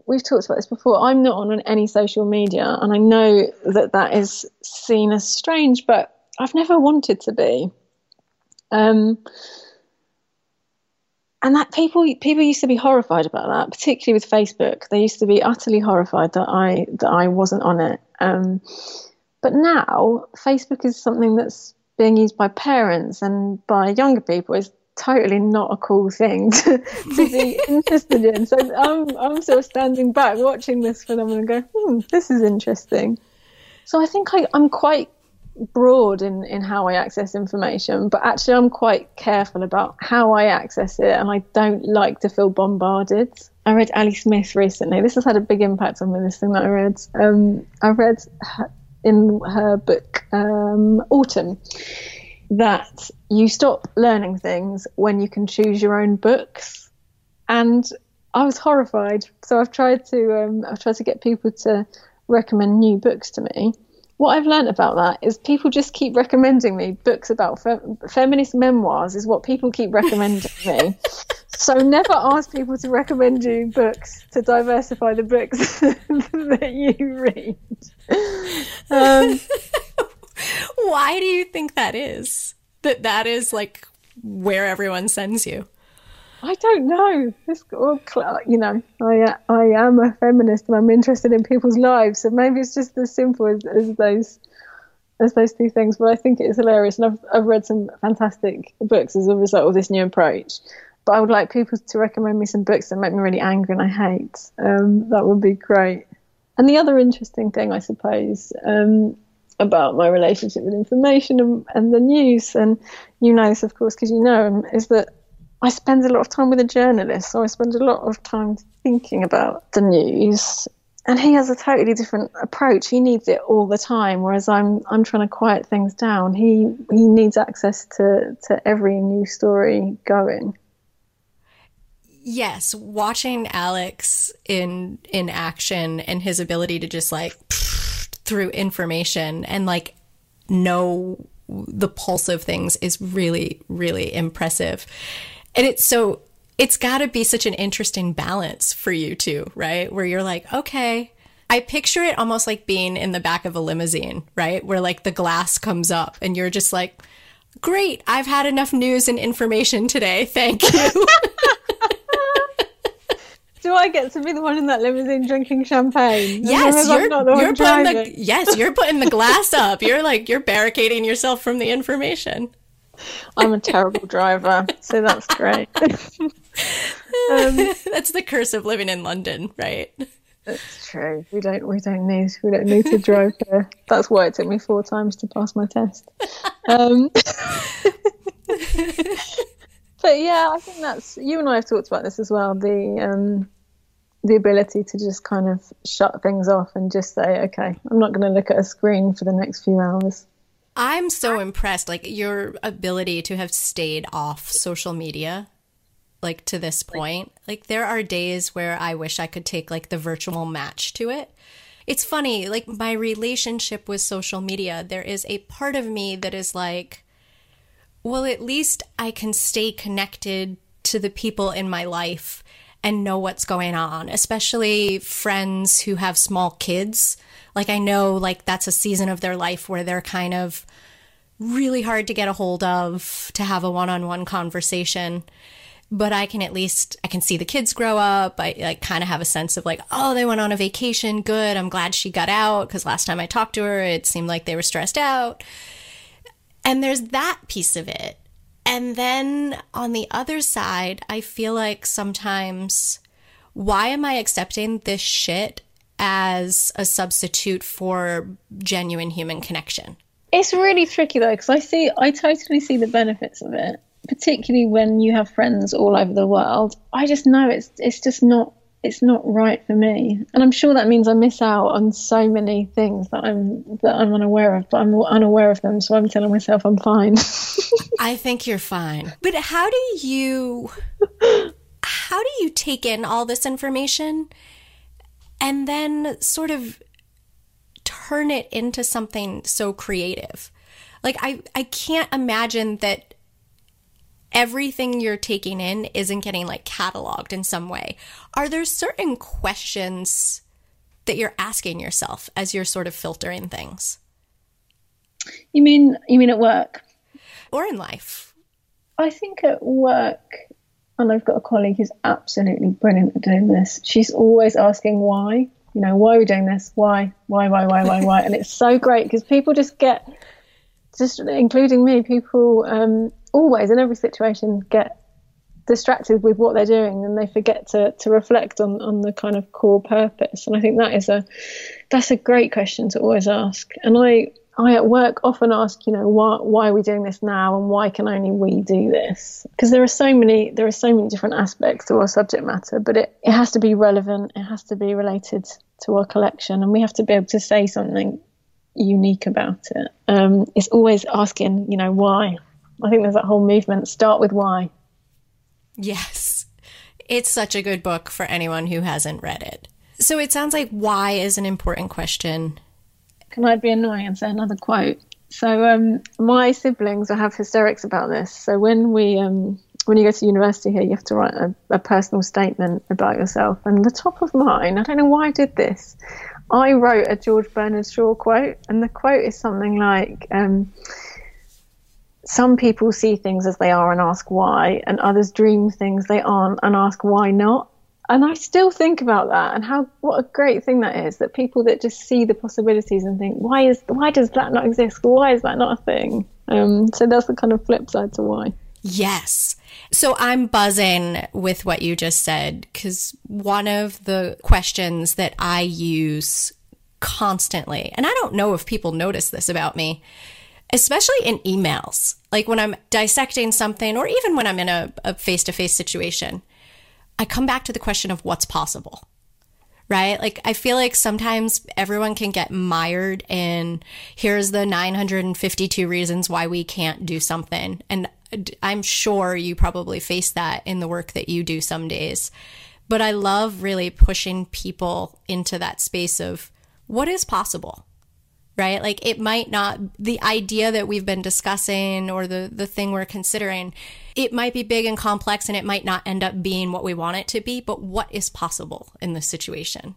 we've talked about this before. I'm not on any social media, and I know that that is seen as strange, but I've never wanted to be. Um, and that people people used to be horrified about that, particularly with Facebook. They used to be utterly horrified that I that I wasn't on it. Um, but now Facebook is something that's being used by parents and by younger people. Is totally not a cool thing to, to be interested in. So I'm I'm sort of standing back watching this phenomenon and go, hmm, this is interesting. So I think I, I'm quite broad in, in how I access information, but actually I'm quite careful about how I access it and I don't like to feel bombarded. I read Ali Smith recently. This has had a big impact on me, this thing that I read. Um, I read in her book um, Autumn that you stop learning things when you can choose your own books. And I was horrified. So I've tried to um, I've tried to get people to recommend new books to me what I've learned about that is people just keep recommending me books about fe- feminist memoirs is what people keep recommending me. So never ask people to recommend you books to diversify the books that you read. Um, Why do you think that is? That that is like where everyone sends you. I don't know. It's, you know, I I am a feminist and I'm interested in people's lives, so maybe it's just as simple as, as those as those two things. But I think it's hilarious, and I've I've read some fantastic books as a result of this new approach. But I would like people to recommend me some books that make me really angry and I hate. Um, that would be great. And the other interesting thing, I suppose, um, about my relationship with information and, and the news, and you know this, of course, because you know is that I spend a lot of time with a journalist, so I spend a lot of time thinking about the news. And he has a totally different approach. He needs it all the time, whereas I'm I'm trying to quiet things down. He he needs access to, to every news story going. yes, watching Alex in in action and his ability to just like through information and like know the pulse of things is really really impressive. And it's so it's got to be such an interesting balance for you too, right? Where you're like, okay, I picture it almost like being in the back of a limousine, right? Where like the glass comes up and you're just like, great, I've had enough news and information today. Thank you. Do I get to be the one in that limousine drinking champagne? Yes, you're, you're putting the yes, you're putting the glass up. You're like you're barricading yourself from the information. I'm a terrible driver, so that's great. um, that's the curse of living in London, right? That's true. We don't we don't need we don't need to drive here. That's why it took me four times to pass my test. Um, but yeah, I think that's you and I have talked about this as well. The um, the ability to just kind of shut things off and just say, okay, I'm not going to look at a screen for the next few hours. I'm so impressed, like your ability to have stayed off social media, like to this point. Like there are days where I wish I could take like the virtual match to it. It's funny, like my relationship with social media, there is a part of me that is like, well, at least I can stay connected to the people in my life and know what's going on, especially friends who have small kids. Like I know like that's a season of their life where they're kind of really hard to get a hold of to have a one-on-one conversation. But I can at least I can see the kids grow up. I, like kind of have a sense of like, oh, they went on a vacation. Good. I'm glad she got out because last time I talked to her, it seemed like they were stressed out. And there's that piece of it. And then on the other side, I feel like sometimes, why am I accepting this shit as a substitute for genuine human connection? It's really tricky though, because I see, I totally see the benefits of it, particularly when you have friends all over the world. I just know it's it's just not it's not right for me and i'm sure that means i miss out on so many things that i'm that i'm unaware of but i'm unaware of them so i'm telling myself i'm fine i think you're fine but how do you how do you take in all this information and then sort of turn it into something so creative like i i can't imagine that everything you're taking in isn't getting like cataloged in some way. Are there certain questions that you're asking yourself as you're sort of filtering things? You mean you mean at work or in life? I think at work and I've got a colleague who's absolutely brilliant at doing this. She's always asking why. You know, why are we doing this? Why? Why, why, why, why, why? And it's so great because people just get just including me, people um, always in every situation get distracted with what they're doing and they forget to, to reflect on, on the kind of core purpose. And I think that is a that's a great question to always ask. And I I at work often ask, you know, why why are we doing this now and why can only we do this? Because there are so many there are so many different aspects to our subject matter, but it, it has to be relevant, it has to be related to our collection and we have to be able to say something unique about it. Um, it's always asking, you know, why I think there's that whole movement. Start with why. Yes. It's such a good book for anyone who hasn't read it. So it sounds like why is an important question. Can I be annoying and say another quote? So um, my siblings will have hysterics about this. So when we um, when you go to university here, you have to write a, a, personal statement about yourself. And the top of mine, I don't know why I did this. I wrote a George Bernard Shaw quote, and the quote is something like, um, some people see things as they are and ask why, and others dream things they aren't and ask why not. And I still think about that and how what a great thing that is that people that just see the possibilities and think why is why does that not exist? Why is that not a thing? Um, so that's the kind of flip side to why. Yes. So I'm buzzing with what you just said because one of the questions that I use constantly, and I don't know if people notice this about me, especially in emails, like when I'm dissecting something or even when I'm in a face to face situation, I come back to the question of what's possible. Right? Like, I feel like sometimes everyone can get mired in here's the 952 reasons why we can't do something. And I'm sure you probably face that in the work that you do some days. But I love really pushing people into that space of what is possible right? Like it might not, the idea that we've been discussing or the, the thing we're considering, it might be big and complex and it might not end up being what we want it to be, but what is possible in this situation?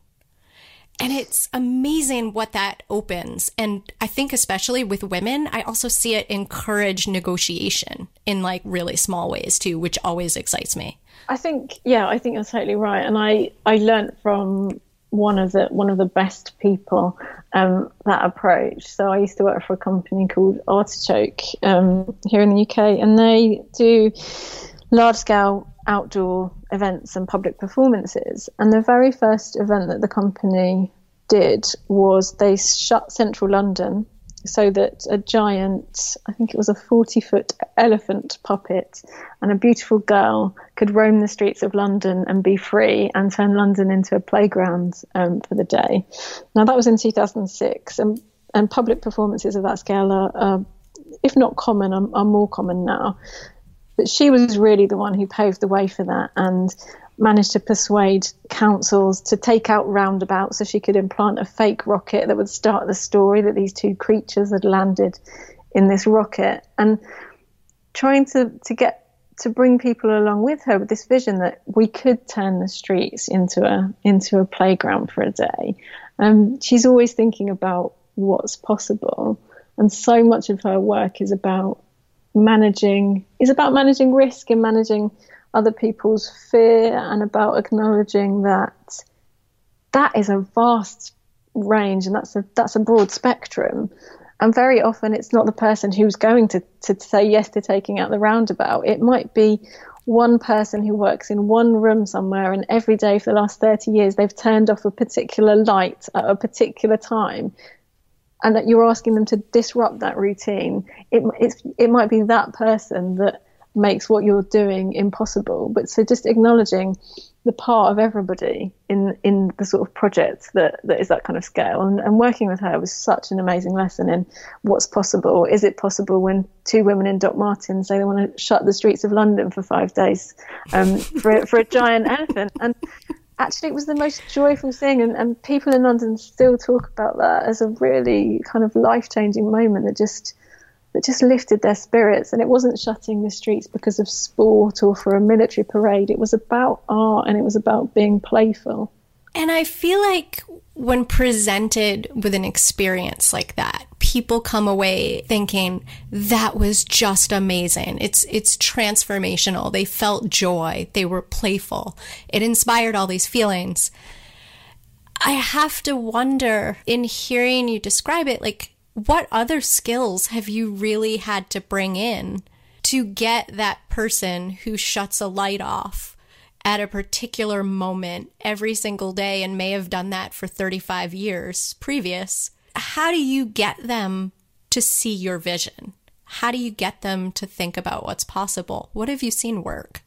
And it's amazing what that opens. And I think, especially with women, I also see it encourage negotiation in like really small ways too, which always excites me. I think, yeah, I think you're totally right. And I, I learned from one of the one of the best people um, that approach. So I used to work for a company called Artichoke um, here in the UK, and they do large scale outdoor events and public performances. And the very first event that the company did was they shut central London so that a giant, I think it was a 40 foot elephant puppet, and a beautiful girl could roam the streets of London and be free and turn London into a playground um, for the day. Now, that was in 2006, and, and public performances of that scale are, are if not common, are, are more common now. But she was really the one who paved the way for that. And managed to persuade councils to take out roundabouts so she could implant a fake rocket that would start the story that these two creatures had landed in this rocket and trying to, to get to bring people along with her with this vision that we could turn the streets into a into a playground for a day. Um, she's always thinking about what's possible, and so much of her work is about managing is about managing risk and managing other people's fear and about acknowledging that that is a vast range and that's a that's a broad spectrum. And very often it's not the person who's going to, to say yes to taking out the roundabout. It might be one person who works in one room somewhere and every day for the last 30 years they've turned off a particular light at a particular time and that you're asking them to disrupt that routine. It, it might be that person that makes what you're doing impossible. But so just acknowledging the part of everybody in in the sort of project that, that is that kind of scale and, and working with her was such an amazing lesson in what's possible. Is it possible when two women in Doc Martens say they want to shut the streets of London for five days um, for, for a giant elephant? And actually it was the most joyful thing and, and people in London still talk about that as a really kind of life changing moment that just that just lifted their spirits. And it wasn't shutting the streets because of sport or for a military parade. It was about art and it was about being playful. And I feel like when presented with an experience like that, people come away thinking that was just amazing. It's it's transformational. They felt joy. They were playful. It inspired all these feelings. I have to wonder in hearing you describe it like what other skills have you really had to bring in to get that person who shuts a light off at a particular moment every single day and may have done that for 35 years previous? How do you get them to see your vision? How do you get them to think about what's possible? What have you seen work?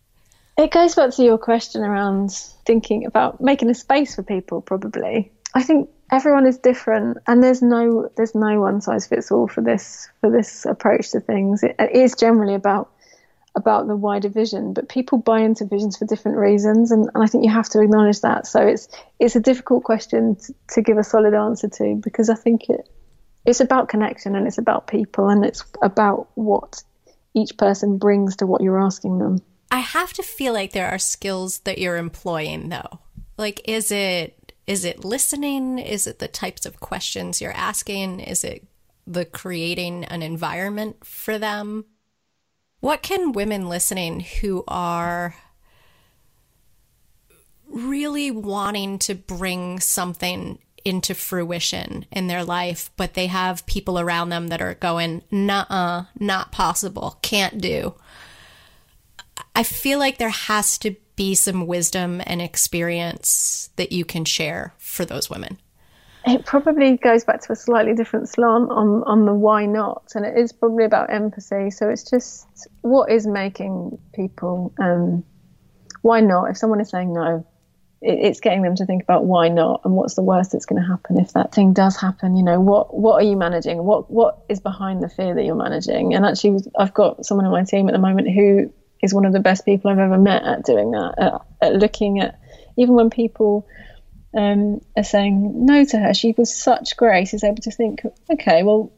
It goes back to your question around thinking about making a space for people, probably. I think everyone is different and there's no there's no one size fits all for this for this approach to things. It, it is generally about about the wider vision but people buy into visions for different reasons and, and i think you have to acknowledge that. So it's it's a difficult question to, to give a solid answer to because i think it it's about connection and it's about people and it's about what each person brings to what you're asking them. I have to feel like there are skills that you're employing though. Like is it is it listening? Is it the types of questions you're asking? Is it the creating an environment for them? What can women listening who are really wanting to bring something into fruition in their life, but they have people around them that are going, nah, not possible, can't do. I feel like there has to be some wisdom and experience that you can share for those women? It probably goes back to a slightly different slant on, on the why not, and it is probably about empathy. So it's just what is making people, um, why not? If someone is saying no, it's getting them to think about why not and what's the worst that's going to happen if that thing does happen you know what what are you managing what what is behind the fear that you're managing and actually i've got someone on my team at the moment who is one of the best people i've ever met at doing that at, at looking at even when people um, are saying no to her she was such grace is able to think okay well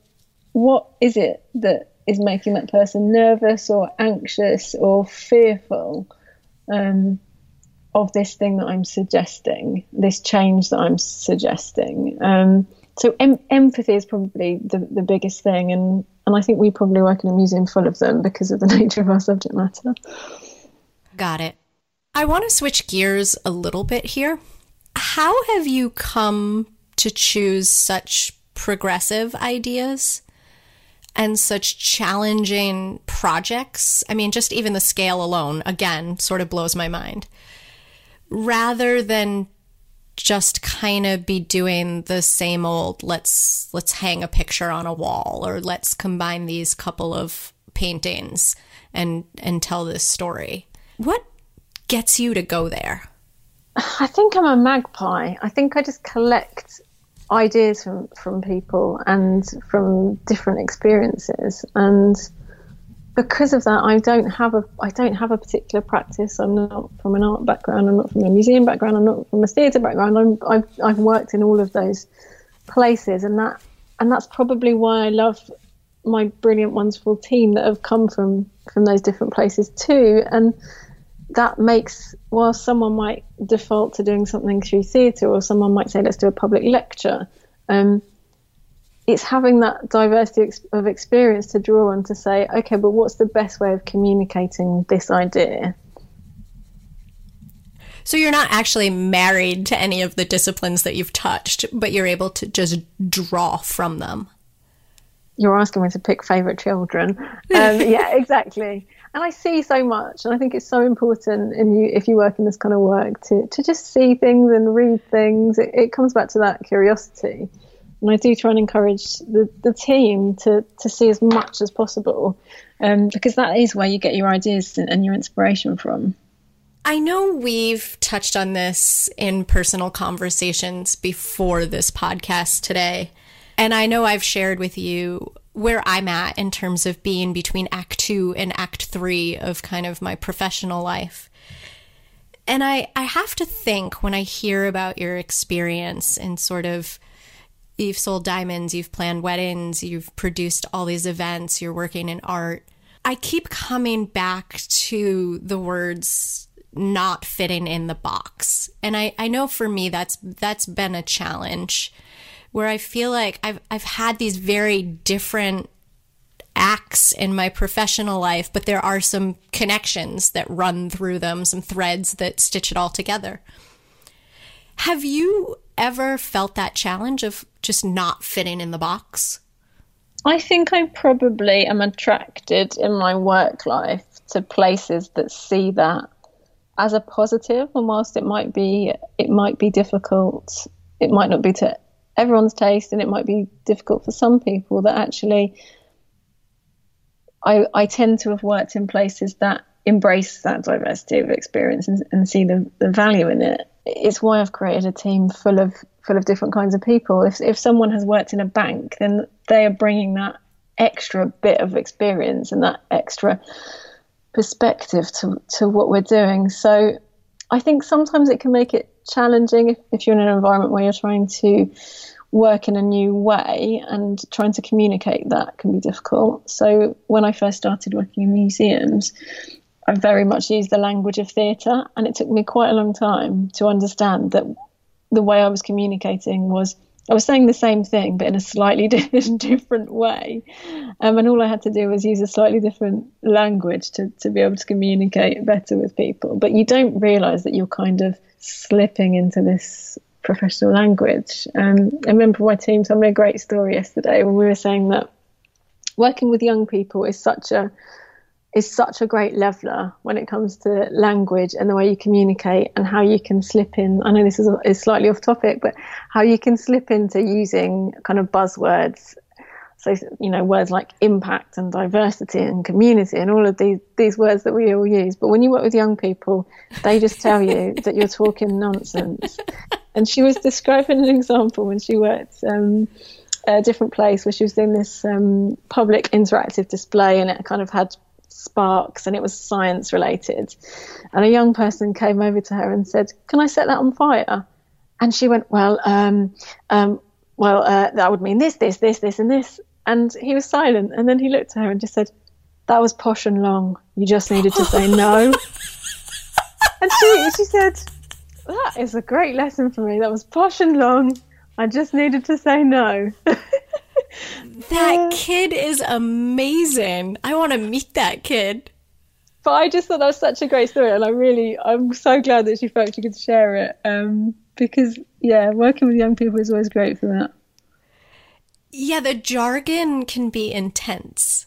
what is it that is making that person nervous or anxious or fearful um, of this thing that I'm suggesting, this change that I'm suggesting. Um, so em- empathy is probably the, the biggest thing, and, and I think we probably work in a museum full of them because of the nature of our subject matter. Got it. I want to switch gears a little bit here. How have you come to choose such progressive ideas and such challenging projects? I mean, just even the scale alone, again, sort of blows my mind rather than just kind of be doing the same old let's let's hang a picture on a wall or let's combine these couple of paintings and and tell this story. What gets you to go there? I think i'm a magpie. I think i just collect ideas from from people and from different experiences. And because of that, I don't have a I don't have a particular practice. I'm not from an art background. I'm not from a museum background. I'm not from a theatre background. I'm, I've I've worked in all of those places, and that and that's probably why I love my brilliant, wonderful team that have come from from those different places too. And that makes while someone might default to doing something through theatre, or someone might say, let's do a public lecture. Um, it's having that diversity of experience to draw on to say, okay, but what's the best way of communicating this idea? So you're not actually married to any of the disciplines that you've touched, but you're able to just draw from them. You're asking me to pick favorite children. Um, yeah, exactly. And I see so much, and I think it's so important in you if you work in this kind of work to to just see things and read things. It, it comes back to that curiosity and I do try and encourage the, the team to, to see as much as possible um, because that is where you get your ideas and your inspiration from. I know we've touched on this in personal conversations before this podcast today. And I know I've shared with you where I'm at in terms of being between Act Two and Act Three of kind of my professional life. And I, I have to think when I hear about your experience and sort of you've sold diamonds, you've planned weddings, you've produced all these events, you're working in art. I keep coming back to the words not fitting in the box. And I, I know for me that's that's been a challenge where I feel like I've I've had these very different acts in my professional life, but there are some connections that run through them, some threads that stitch it all together. Have you ever felt that challenge of just not fitting in the box? I think I probably am attracted in my work life to places that see that as a positive. and whilst it might be it might be difficult it might not be to everyone's taste and it might be difficult for some people that actually I, I tend to have worked in places that embrace that diversity of experience and, and see the, the value in it it's why I've created a team full of full of different kinds of people. If if someone has worked in a bank, then they are bringing that extra bit of experience and that extra perspective to to what we're doing. So I think sometimes it can make it challenging if, if you're in an environment where you're trying to work in a new way and trying to communicate that can be difficult. So when I first started working in museums, I very much used the language of theatre, and it took me quite a long time to understand that the way I was communicating was I was saying the same thing, but in a slightly different way. Um, and all I had to do was use a slightly different language to, to be able to communicate better with people. But you don't realize that you're kind of slipping into this professional language. Um, I remember my team told me a great story yesterday when we were saying that working with young people is such a is such a great leveler when it comes to language and the way you communicate and how you can slip in. I know this is, is slightly off topic, but how you can slip into using kind of buzzwords So, you know, words like impact and diversity and community and all of these, these words that we all use. But when you work with young people, they just tell you that you're talking nonsense. And she was describing an example when she worked um, at a different place where she was doing this um, public interactive display and it kind of had sparks and it was science related. And a young person came over to her and said, Can I set that on fire? And she went, Well, um, um, well, uh, that would mean this, this, this, this, and this. And he was silent. And then he looked at her and just said, That was posh and long. You just needed to say no. and she, she said, That is a great lesson for me. That was posh and long. I just needed to say no. that kid is amazing. I want to meet that kid. But I just thought that was such a great story, and I really, I'm so glad that she felt she could share it. Um, because yeah, working with young people is always great for that. Yeah, the jargon can be intense.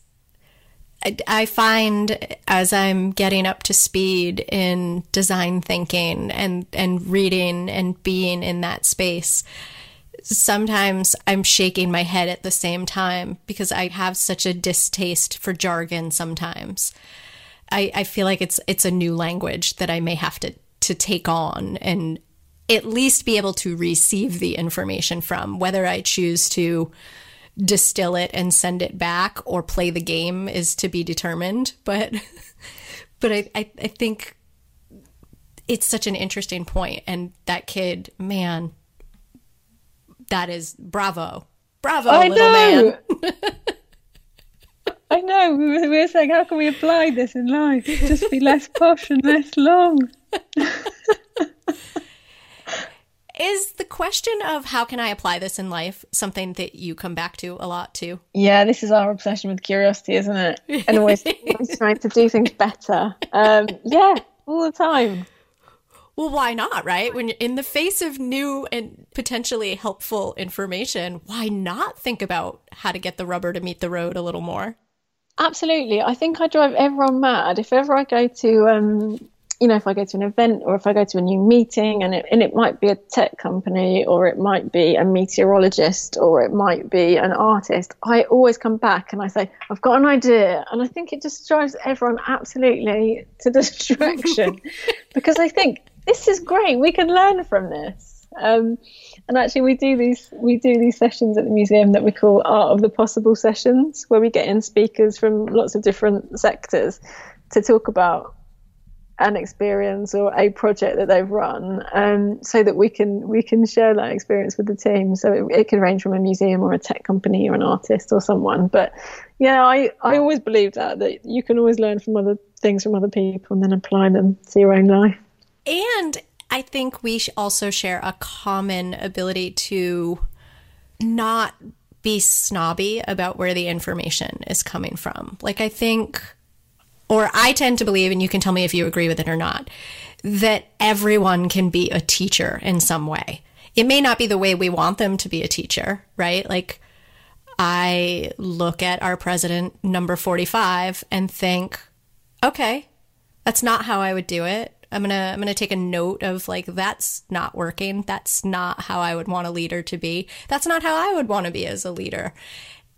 I, I find as I'm getting up to speed in design thinking and and reading and being in that space, sometimes I'm shaking my head at the same time because I have such a distaste for jargon sometimes. I, I feel like it's it's a new language that I may have to to take on and at least be able to receive the information from whether I choose to distill it and send it back or play the game is to be determined. But but I, I, I think it's such an interesting point and that kid, man, that is bravo. Bravo, I little know. man. I know. We were saying, how can we apply this in life? Just be less posh and less long. is the question of how can I apply this in life something that you come back to a lot too? Yeah, this is our obsession with curiosity, isn't it? And always, always trying to do things better. Um, yeah, all the time. Well, why not, right? When you're in the face of new and potentially helpful information, why not think about how to get the rubber to meet the road a little more? Absolutely. I think I drive everyone mad. If ever I go to, um, you know, if I go to an event or if I go to a new meeting and it, and it might be a tech company or it might be a meteorologist or it might be an artist, I always come back and I say, I've got an idea. And I think it just drives everyone absolutely to distraction because I think this is great. We can learn from this. Um, and actually, we do these we do these sessions at the museum that we call Art of the Possible sessions, where we get in speakers from lots of different sectors to talk about an experience or a project that they've run, um, so that we can we can share that experience with the team. So it, it, can range from a museum or a tech company or an artist or someone. But yeah, I I always believe that that you can always learn from other things from other people and then apply them to your own life. And I think we also share a common ability to not be snobby about where the information is coming from. Like, I think, or I tend to believe, and you can tell me if you agree with it or not, that everyone can be a teacher in some way. It may not be the way we want them to be a teacher, right? Like, I look at our president, number 45, and think, okay, that's not how I would do it. I'm gonna I'm gonna take a note of like that's not working. That's not how I would want a leader to be. That's not how I would want to be as a leader.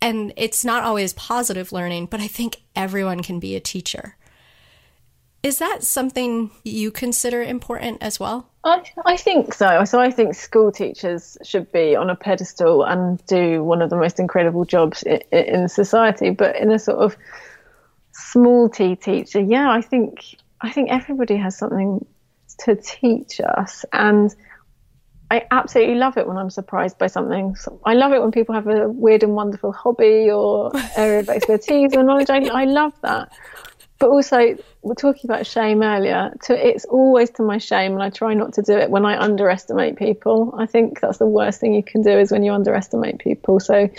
And it's not always positive learning, but I think everyone can be a teacher. Is that something you consider important as well? I, I think so. So I think school teachers should be on a pedestal and do one of the most incredible jobs in, in society. But in a sort of small t teacher, yeah, I think I think everybody has something to teach us. And I absolutely love it when I'm surprised by something. I love it when people have a weird and wonderful hobby or area of expertise or knowledge. I, I love that. But also, we're talking about shame earlier. To, it's always to my shame, and I try not to do it when I underestimate people. I think that's the worst thing you can do is when you underestimate people. So,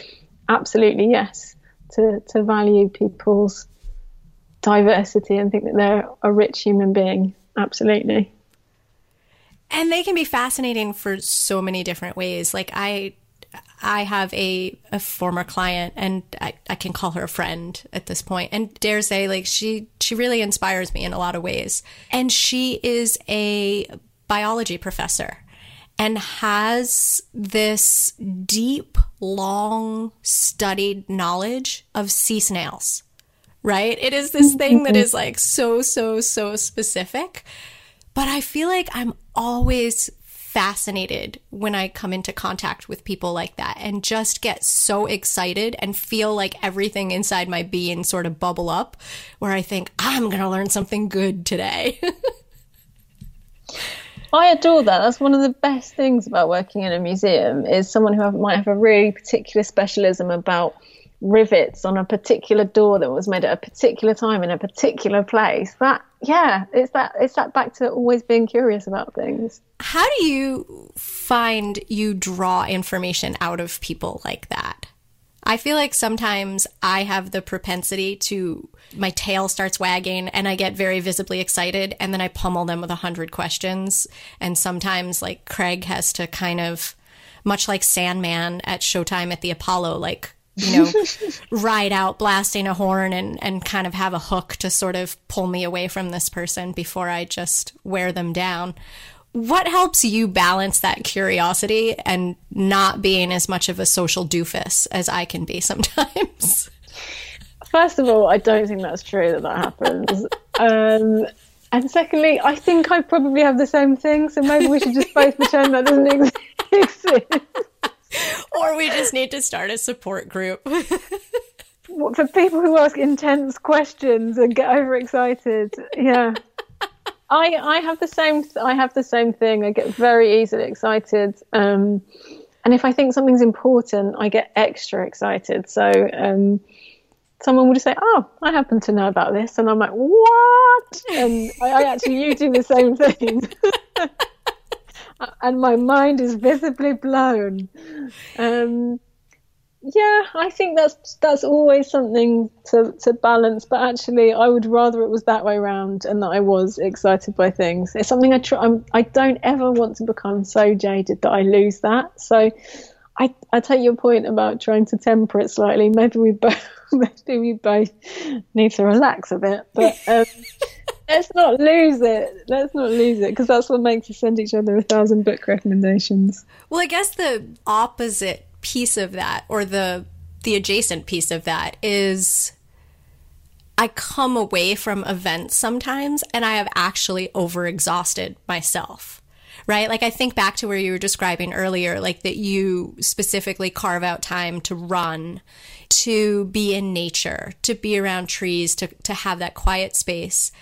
absolutely yes, to to value people's diversity and think that they're a rich human being. Absolutely. And they can be fascinating for so many different ways. Like I I have a, a former client and I, I can call her a friend at this point and dare say like she she really inspires me in a lot of ways. And she is a biology professor and has this deep long studied knowledge of sea snails, right? It is this thing that is like mm-hmm. so, so, so specific. But I feel like I'm always fascinated when I come into contact with people like that and just get so excited and feel like everything inside my being sort of bubble up where I think, I'm going to learn something good today. I adore that. That's one of the best things about working in a museum is someone who have, might have a really particular specialism about rivets on a particular door that was made at a particular time in a particular place. That yeah, it's that it's that back to always being curious about things. How do you find you draw information out of people like that? I feel like sometimes I have the propensity to my tail starts wagging and I get very visibly excited and then I pummel them with a hundred questions. And sometimes like Craig has to kind of much like Sandman at Showtime at the Apollo, like you know, ride out blasting a horn and, and kind of have a hook to sort of pull me away from this person before I just wear them down. What helps you balance that curiosity and not being as much of a social doofus as I can be sometimes? First of all, I don't think that's true that that happens. um, and secondly, I think I probably have the same thing, so maybe we should just both pretend that doesn't exist. Or we just need to start a support group. For people who ask intense questions and get overexcited. Yeah. I I have the same I have the same thing. I get very easily excited. Um, and if I think something's important, I get extra excited. So um, someone will just say, "Oh, I happen to know about this," and I'm like, "What?" And I, I actually you do the same thing. and my mind is visibly blown. Um, yeah, I think that's that's always something to, to balance. But actually, I would rather it was that way around, and that I was excited by things. It's something I try. I'm, I don't ever want to become so jaded that I lose that. So, I I take your point about trying to temper it slightly. Maybe we both maybe we both need to relax a bit, but. Um, let's not lose it. Let's not lose it because that's what makes us send each other a thousand book recommendations. Well, I guess the opposite piece of that, or the the adjacent piece of that, is I come away from events sometimes and I have actually overexhausted myself. Right? Like I think back to where you were describing earlier, like that you specifically carve out time to run, to be in nature, to be around trees, to, to have that quiet space.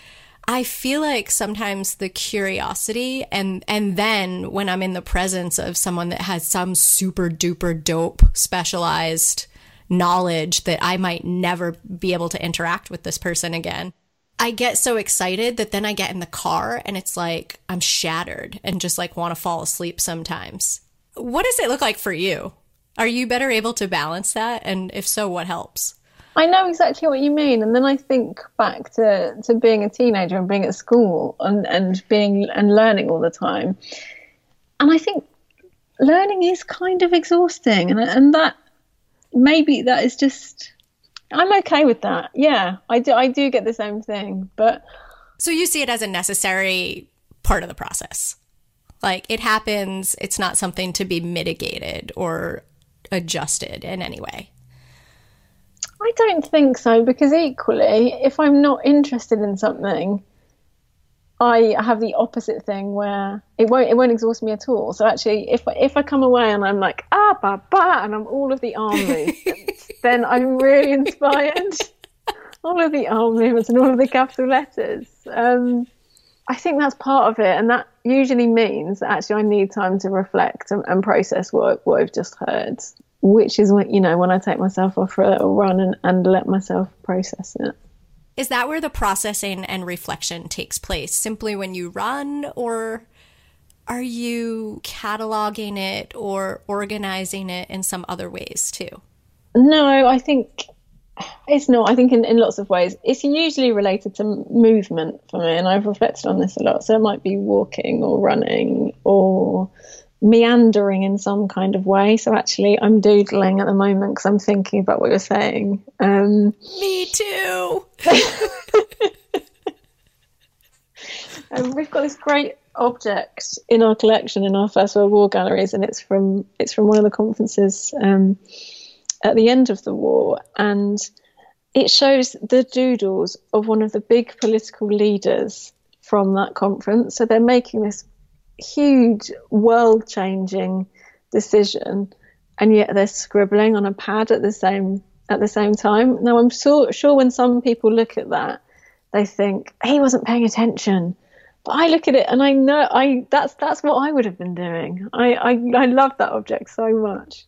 I feel like sometimes the curiosity and and then when I'm in the presence of someone that has some super duper dope specialized knowledge that I might never be able to interact with this person again. I get so excited that then I get in the car and it's like I'm shattered and just like want to fall asleep sometimes. What does it look like for you? Are you better able to balance that? And if so, what helps? I know exactly what you mean, and then I think back to, to being a teenager and being at school and, and being and learning all the time, and I think learning is kind of exhausting, and and that maybe that is just I'm okay with that. Yeah, I do I do get the same thing, but so you see it as a necessary part of the process, like it happens. It's not something to be mitigated or adjusted in any way. I don't think so because equally, if I'm not interested in something, I have the opposite thing where it won't it won't exhaust me at all. So actually, if if I come away and I'm like ah ba ba and I'm all of the arm movements, then I'm really inspired. all of the arm movements and all of the capital letters. Um, I think that's part of it, and that usually means that actually I need time to reflect and, and process what what I've just heard which is when you know when I take myself off for a little run and, and let myself process it. Is that where the processing and reflection takes place? Simply when you run, or are you cataloging it or organizing it in some other ways too? No, I think it's not. I think in, in lots of ways. It's usually related to movement for me, and I've reflected on this a lot. So it might be walking or running or meandering in some kind of way. So actually, I'm doodling at the moment because I'm thinking about what you're saying. Um, Me too. um, we've got this great object in our collection in our First World War galleries, and it's from it's from one of the conferences um, at the end of the war, and it shows the doodles of one of the big political leaders from that conference. So they're making this huge, world changing decision, and yet they're scribbling on a pad at the same at the same time. Now I'm so, sure when some people look at that, they think he wasn't paying attention. But I look at it and I know I that's that's what I would have been doing. I I, I love that object so much.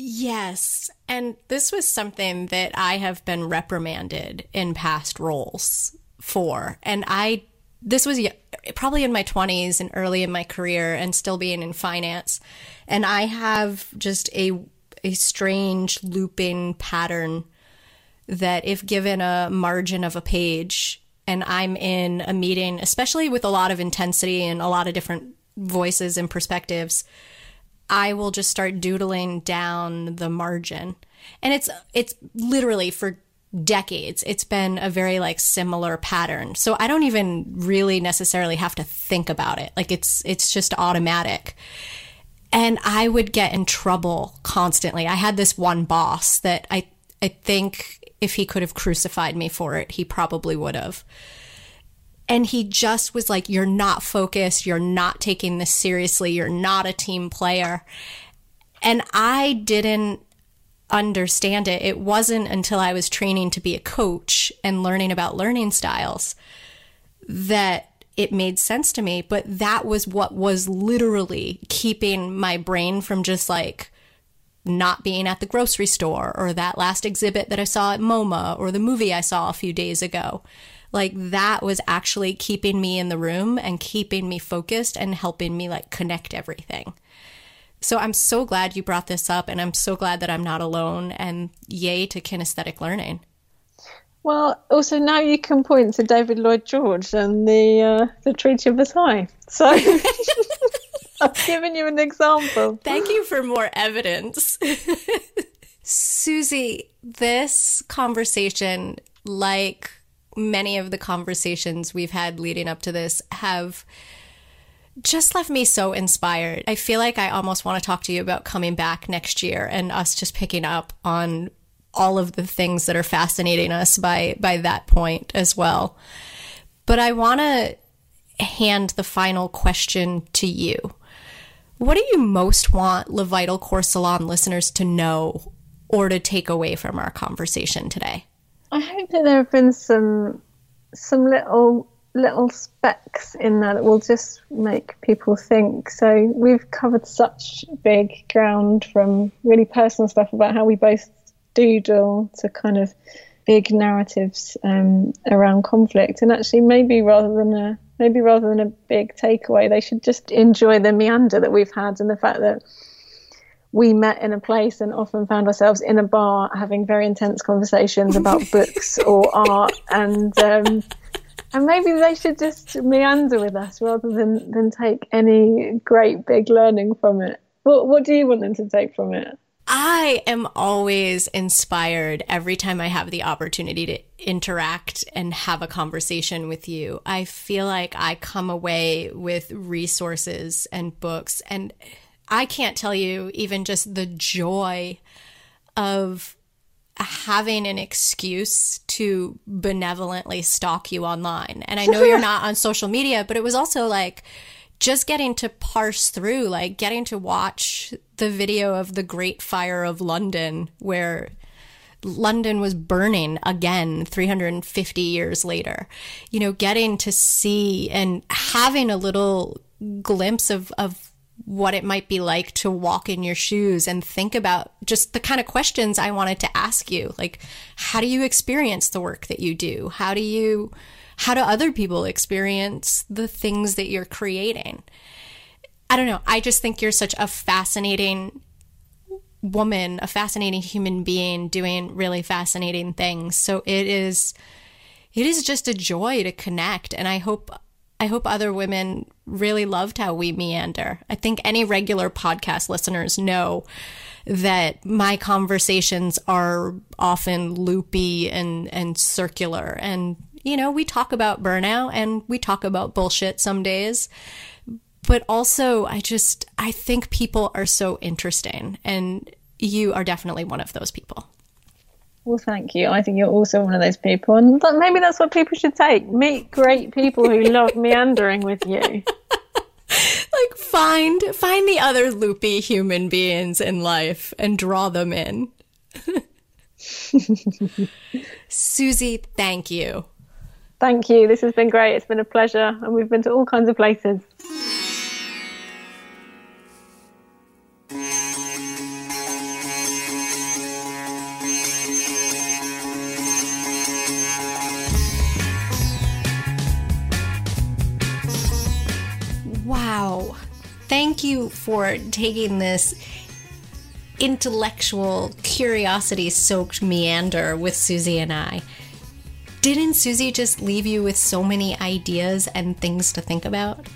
Yes. And this was something that I have been reprimanded in past roles for. And I, this was probably in my 20s and early in my career and still being in finance. And I have just a, a strange looping pattern that if given a margin of a page and I'm in a meeting, especially with a lot of intensity and a lot of different voices and perspectives, I will just start doodling down the margin. And it's it's literally for decades it's been a very like similar pattern. So I don't even really necessarily have to think about it. Like it's it's just automatic. And I would get in trouble constantly. I had this one boss that I I think if he could have crucified me for it, he probably would have and he just was like, You're not focused. You're not taking this seriously. You're not a team player. And I didn't understand it. It wasn't until I was training to be a coach and learning about learning styles that it made sense to me. But that was what was literally keeping my brain from just like, not being at the grocery store or that last exhibit that I saw at MoMA or the movie I saw a few days ago like that was actually keeping me in the room and keeping me focused and helping me like connect everything. So I'm so glad you brought this up and I'm so glad that I'm not alone and yay to kinesthetic learning. Well, also now you can point to David Lloyd George and the uh, the Treaty of Versailles. So I've given you an example. Thank you for more evidence. Susie, this conversation, like many of the conversations we've had leading up to this have just left me so inspired. I feel like I almost want to talk to you about coming back next year and us just picking up on all of the things that are fascinating us by by that point as well. But I want to hand the final question to you. What do you most want Le Vital Corps Salon listeners to know or to take away from our conversation today? I hope that there have been some some little little specks in there that will just make people think. So we've covered such big ground from really personal stuff about how we both doodle to kind of big narratives um, around conflict. And actually, maybe rather than a maybe rather than a big takeaway, they should just enjoy the meander that we've had and the fact that we met in a place and often found ourselves in a bar having very intense conversations about books or art and um, and maybe they should just meander with us rather than than take any great big learning from it what what do you want them to take from it I am always inspired every time I have the opportunity to interact and have a conversation with you. I feel like I come away with resources and books and I can't tell you even just the joy of having an excuse to benevolently stalk you online. And I know you're not on social media, but it was also like just getting to parse through, like getting to watch the video of the Great Fire of London, where London was burning again 350 years later. You know, getting to see and having a little glimpse of, of what it might be like to walk in your shoes and think about just the kind of questions I wanted to ask you. Like, how do you experience the work that you do? How do you, how do other people experience the things that you're creating? I don't know. I just think you're such a fascinating woman, a fascinating human being doing really fascinating things. So it is, it is just a joy to connect. And I hope I hope other women really loved how we meander. I think any regular podcast listeners know that my conversations are often loopy and, and circular. And, you know, we talk about burnout and we talk about bullshit some days. But also, I just, I think people are so interesting. And you are definitely one of those people. Well, thank you. I think you're also one of those people. And maybe that's what people should take meet great people who love meandering with you. like find find the other loopy human beings in life and draw them in. Susie, thank you. Thank you. This has been great. It's been a pleasure. And we've been to all kinds of places. Wow. Thank you for taking this intellectual, curiosity soaked meander with Susie and I. Didn't Susie just leave you with so many ideas and things to think about?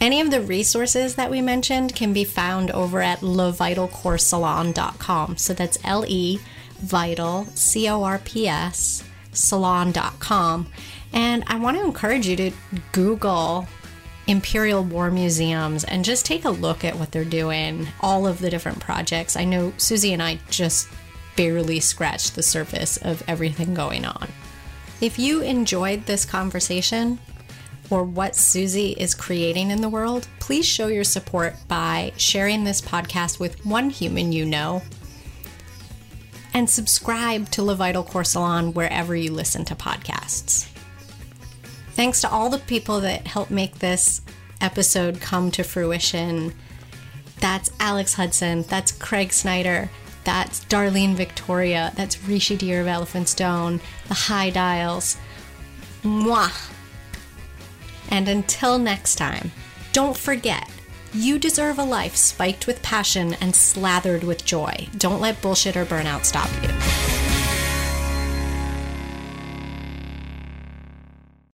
Any of the resources that we mentioned can be found over at levitalcorpsalon.com. So that's L E vital, C O R P S, salon.com. And I want to encourage you to Google Imperial War Museums and just take a look at what they're doing, all of the different projects. I know Susie and I just barely scratched the surface of everything going on. If you enjoyed this conversation or what Susie is creating in the world, please show your support by sharing this podcast with one human you know and subscribe to Le Vital Corps Salon wherever you listen to podcasts. Thanks to all the people that helped make this episode come to fruition. That's Alex Hudson, that's Craig Snyder, that's Darlene Victoria. That's Rishi Dhir of Elephant Stone. The High Dials. Mwah. And until next time, don't forget, you deserve a life spiked with passion and slathered with joy. Don't let bullshit or burnout stop you.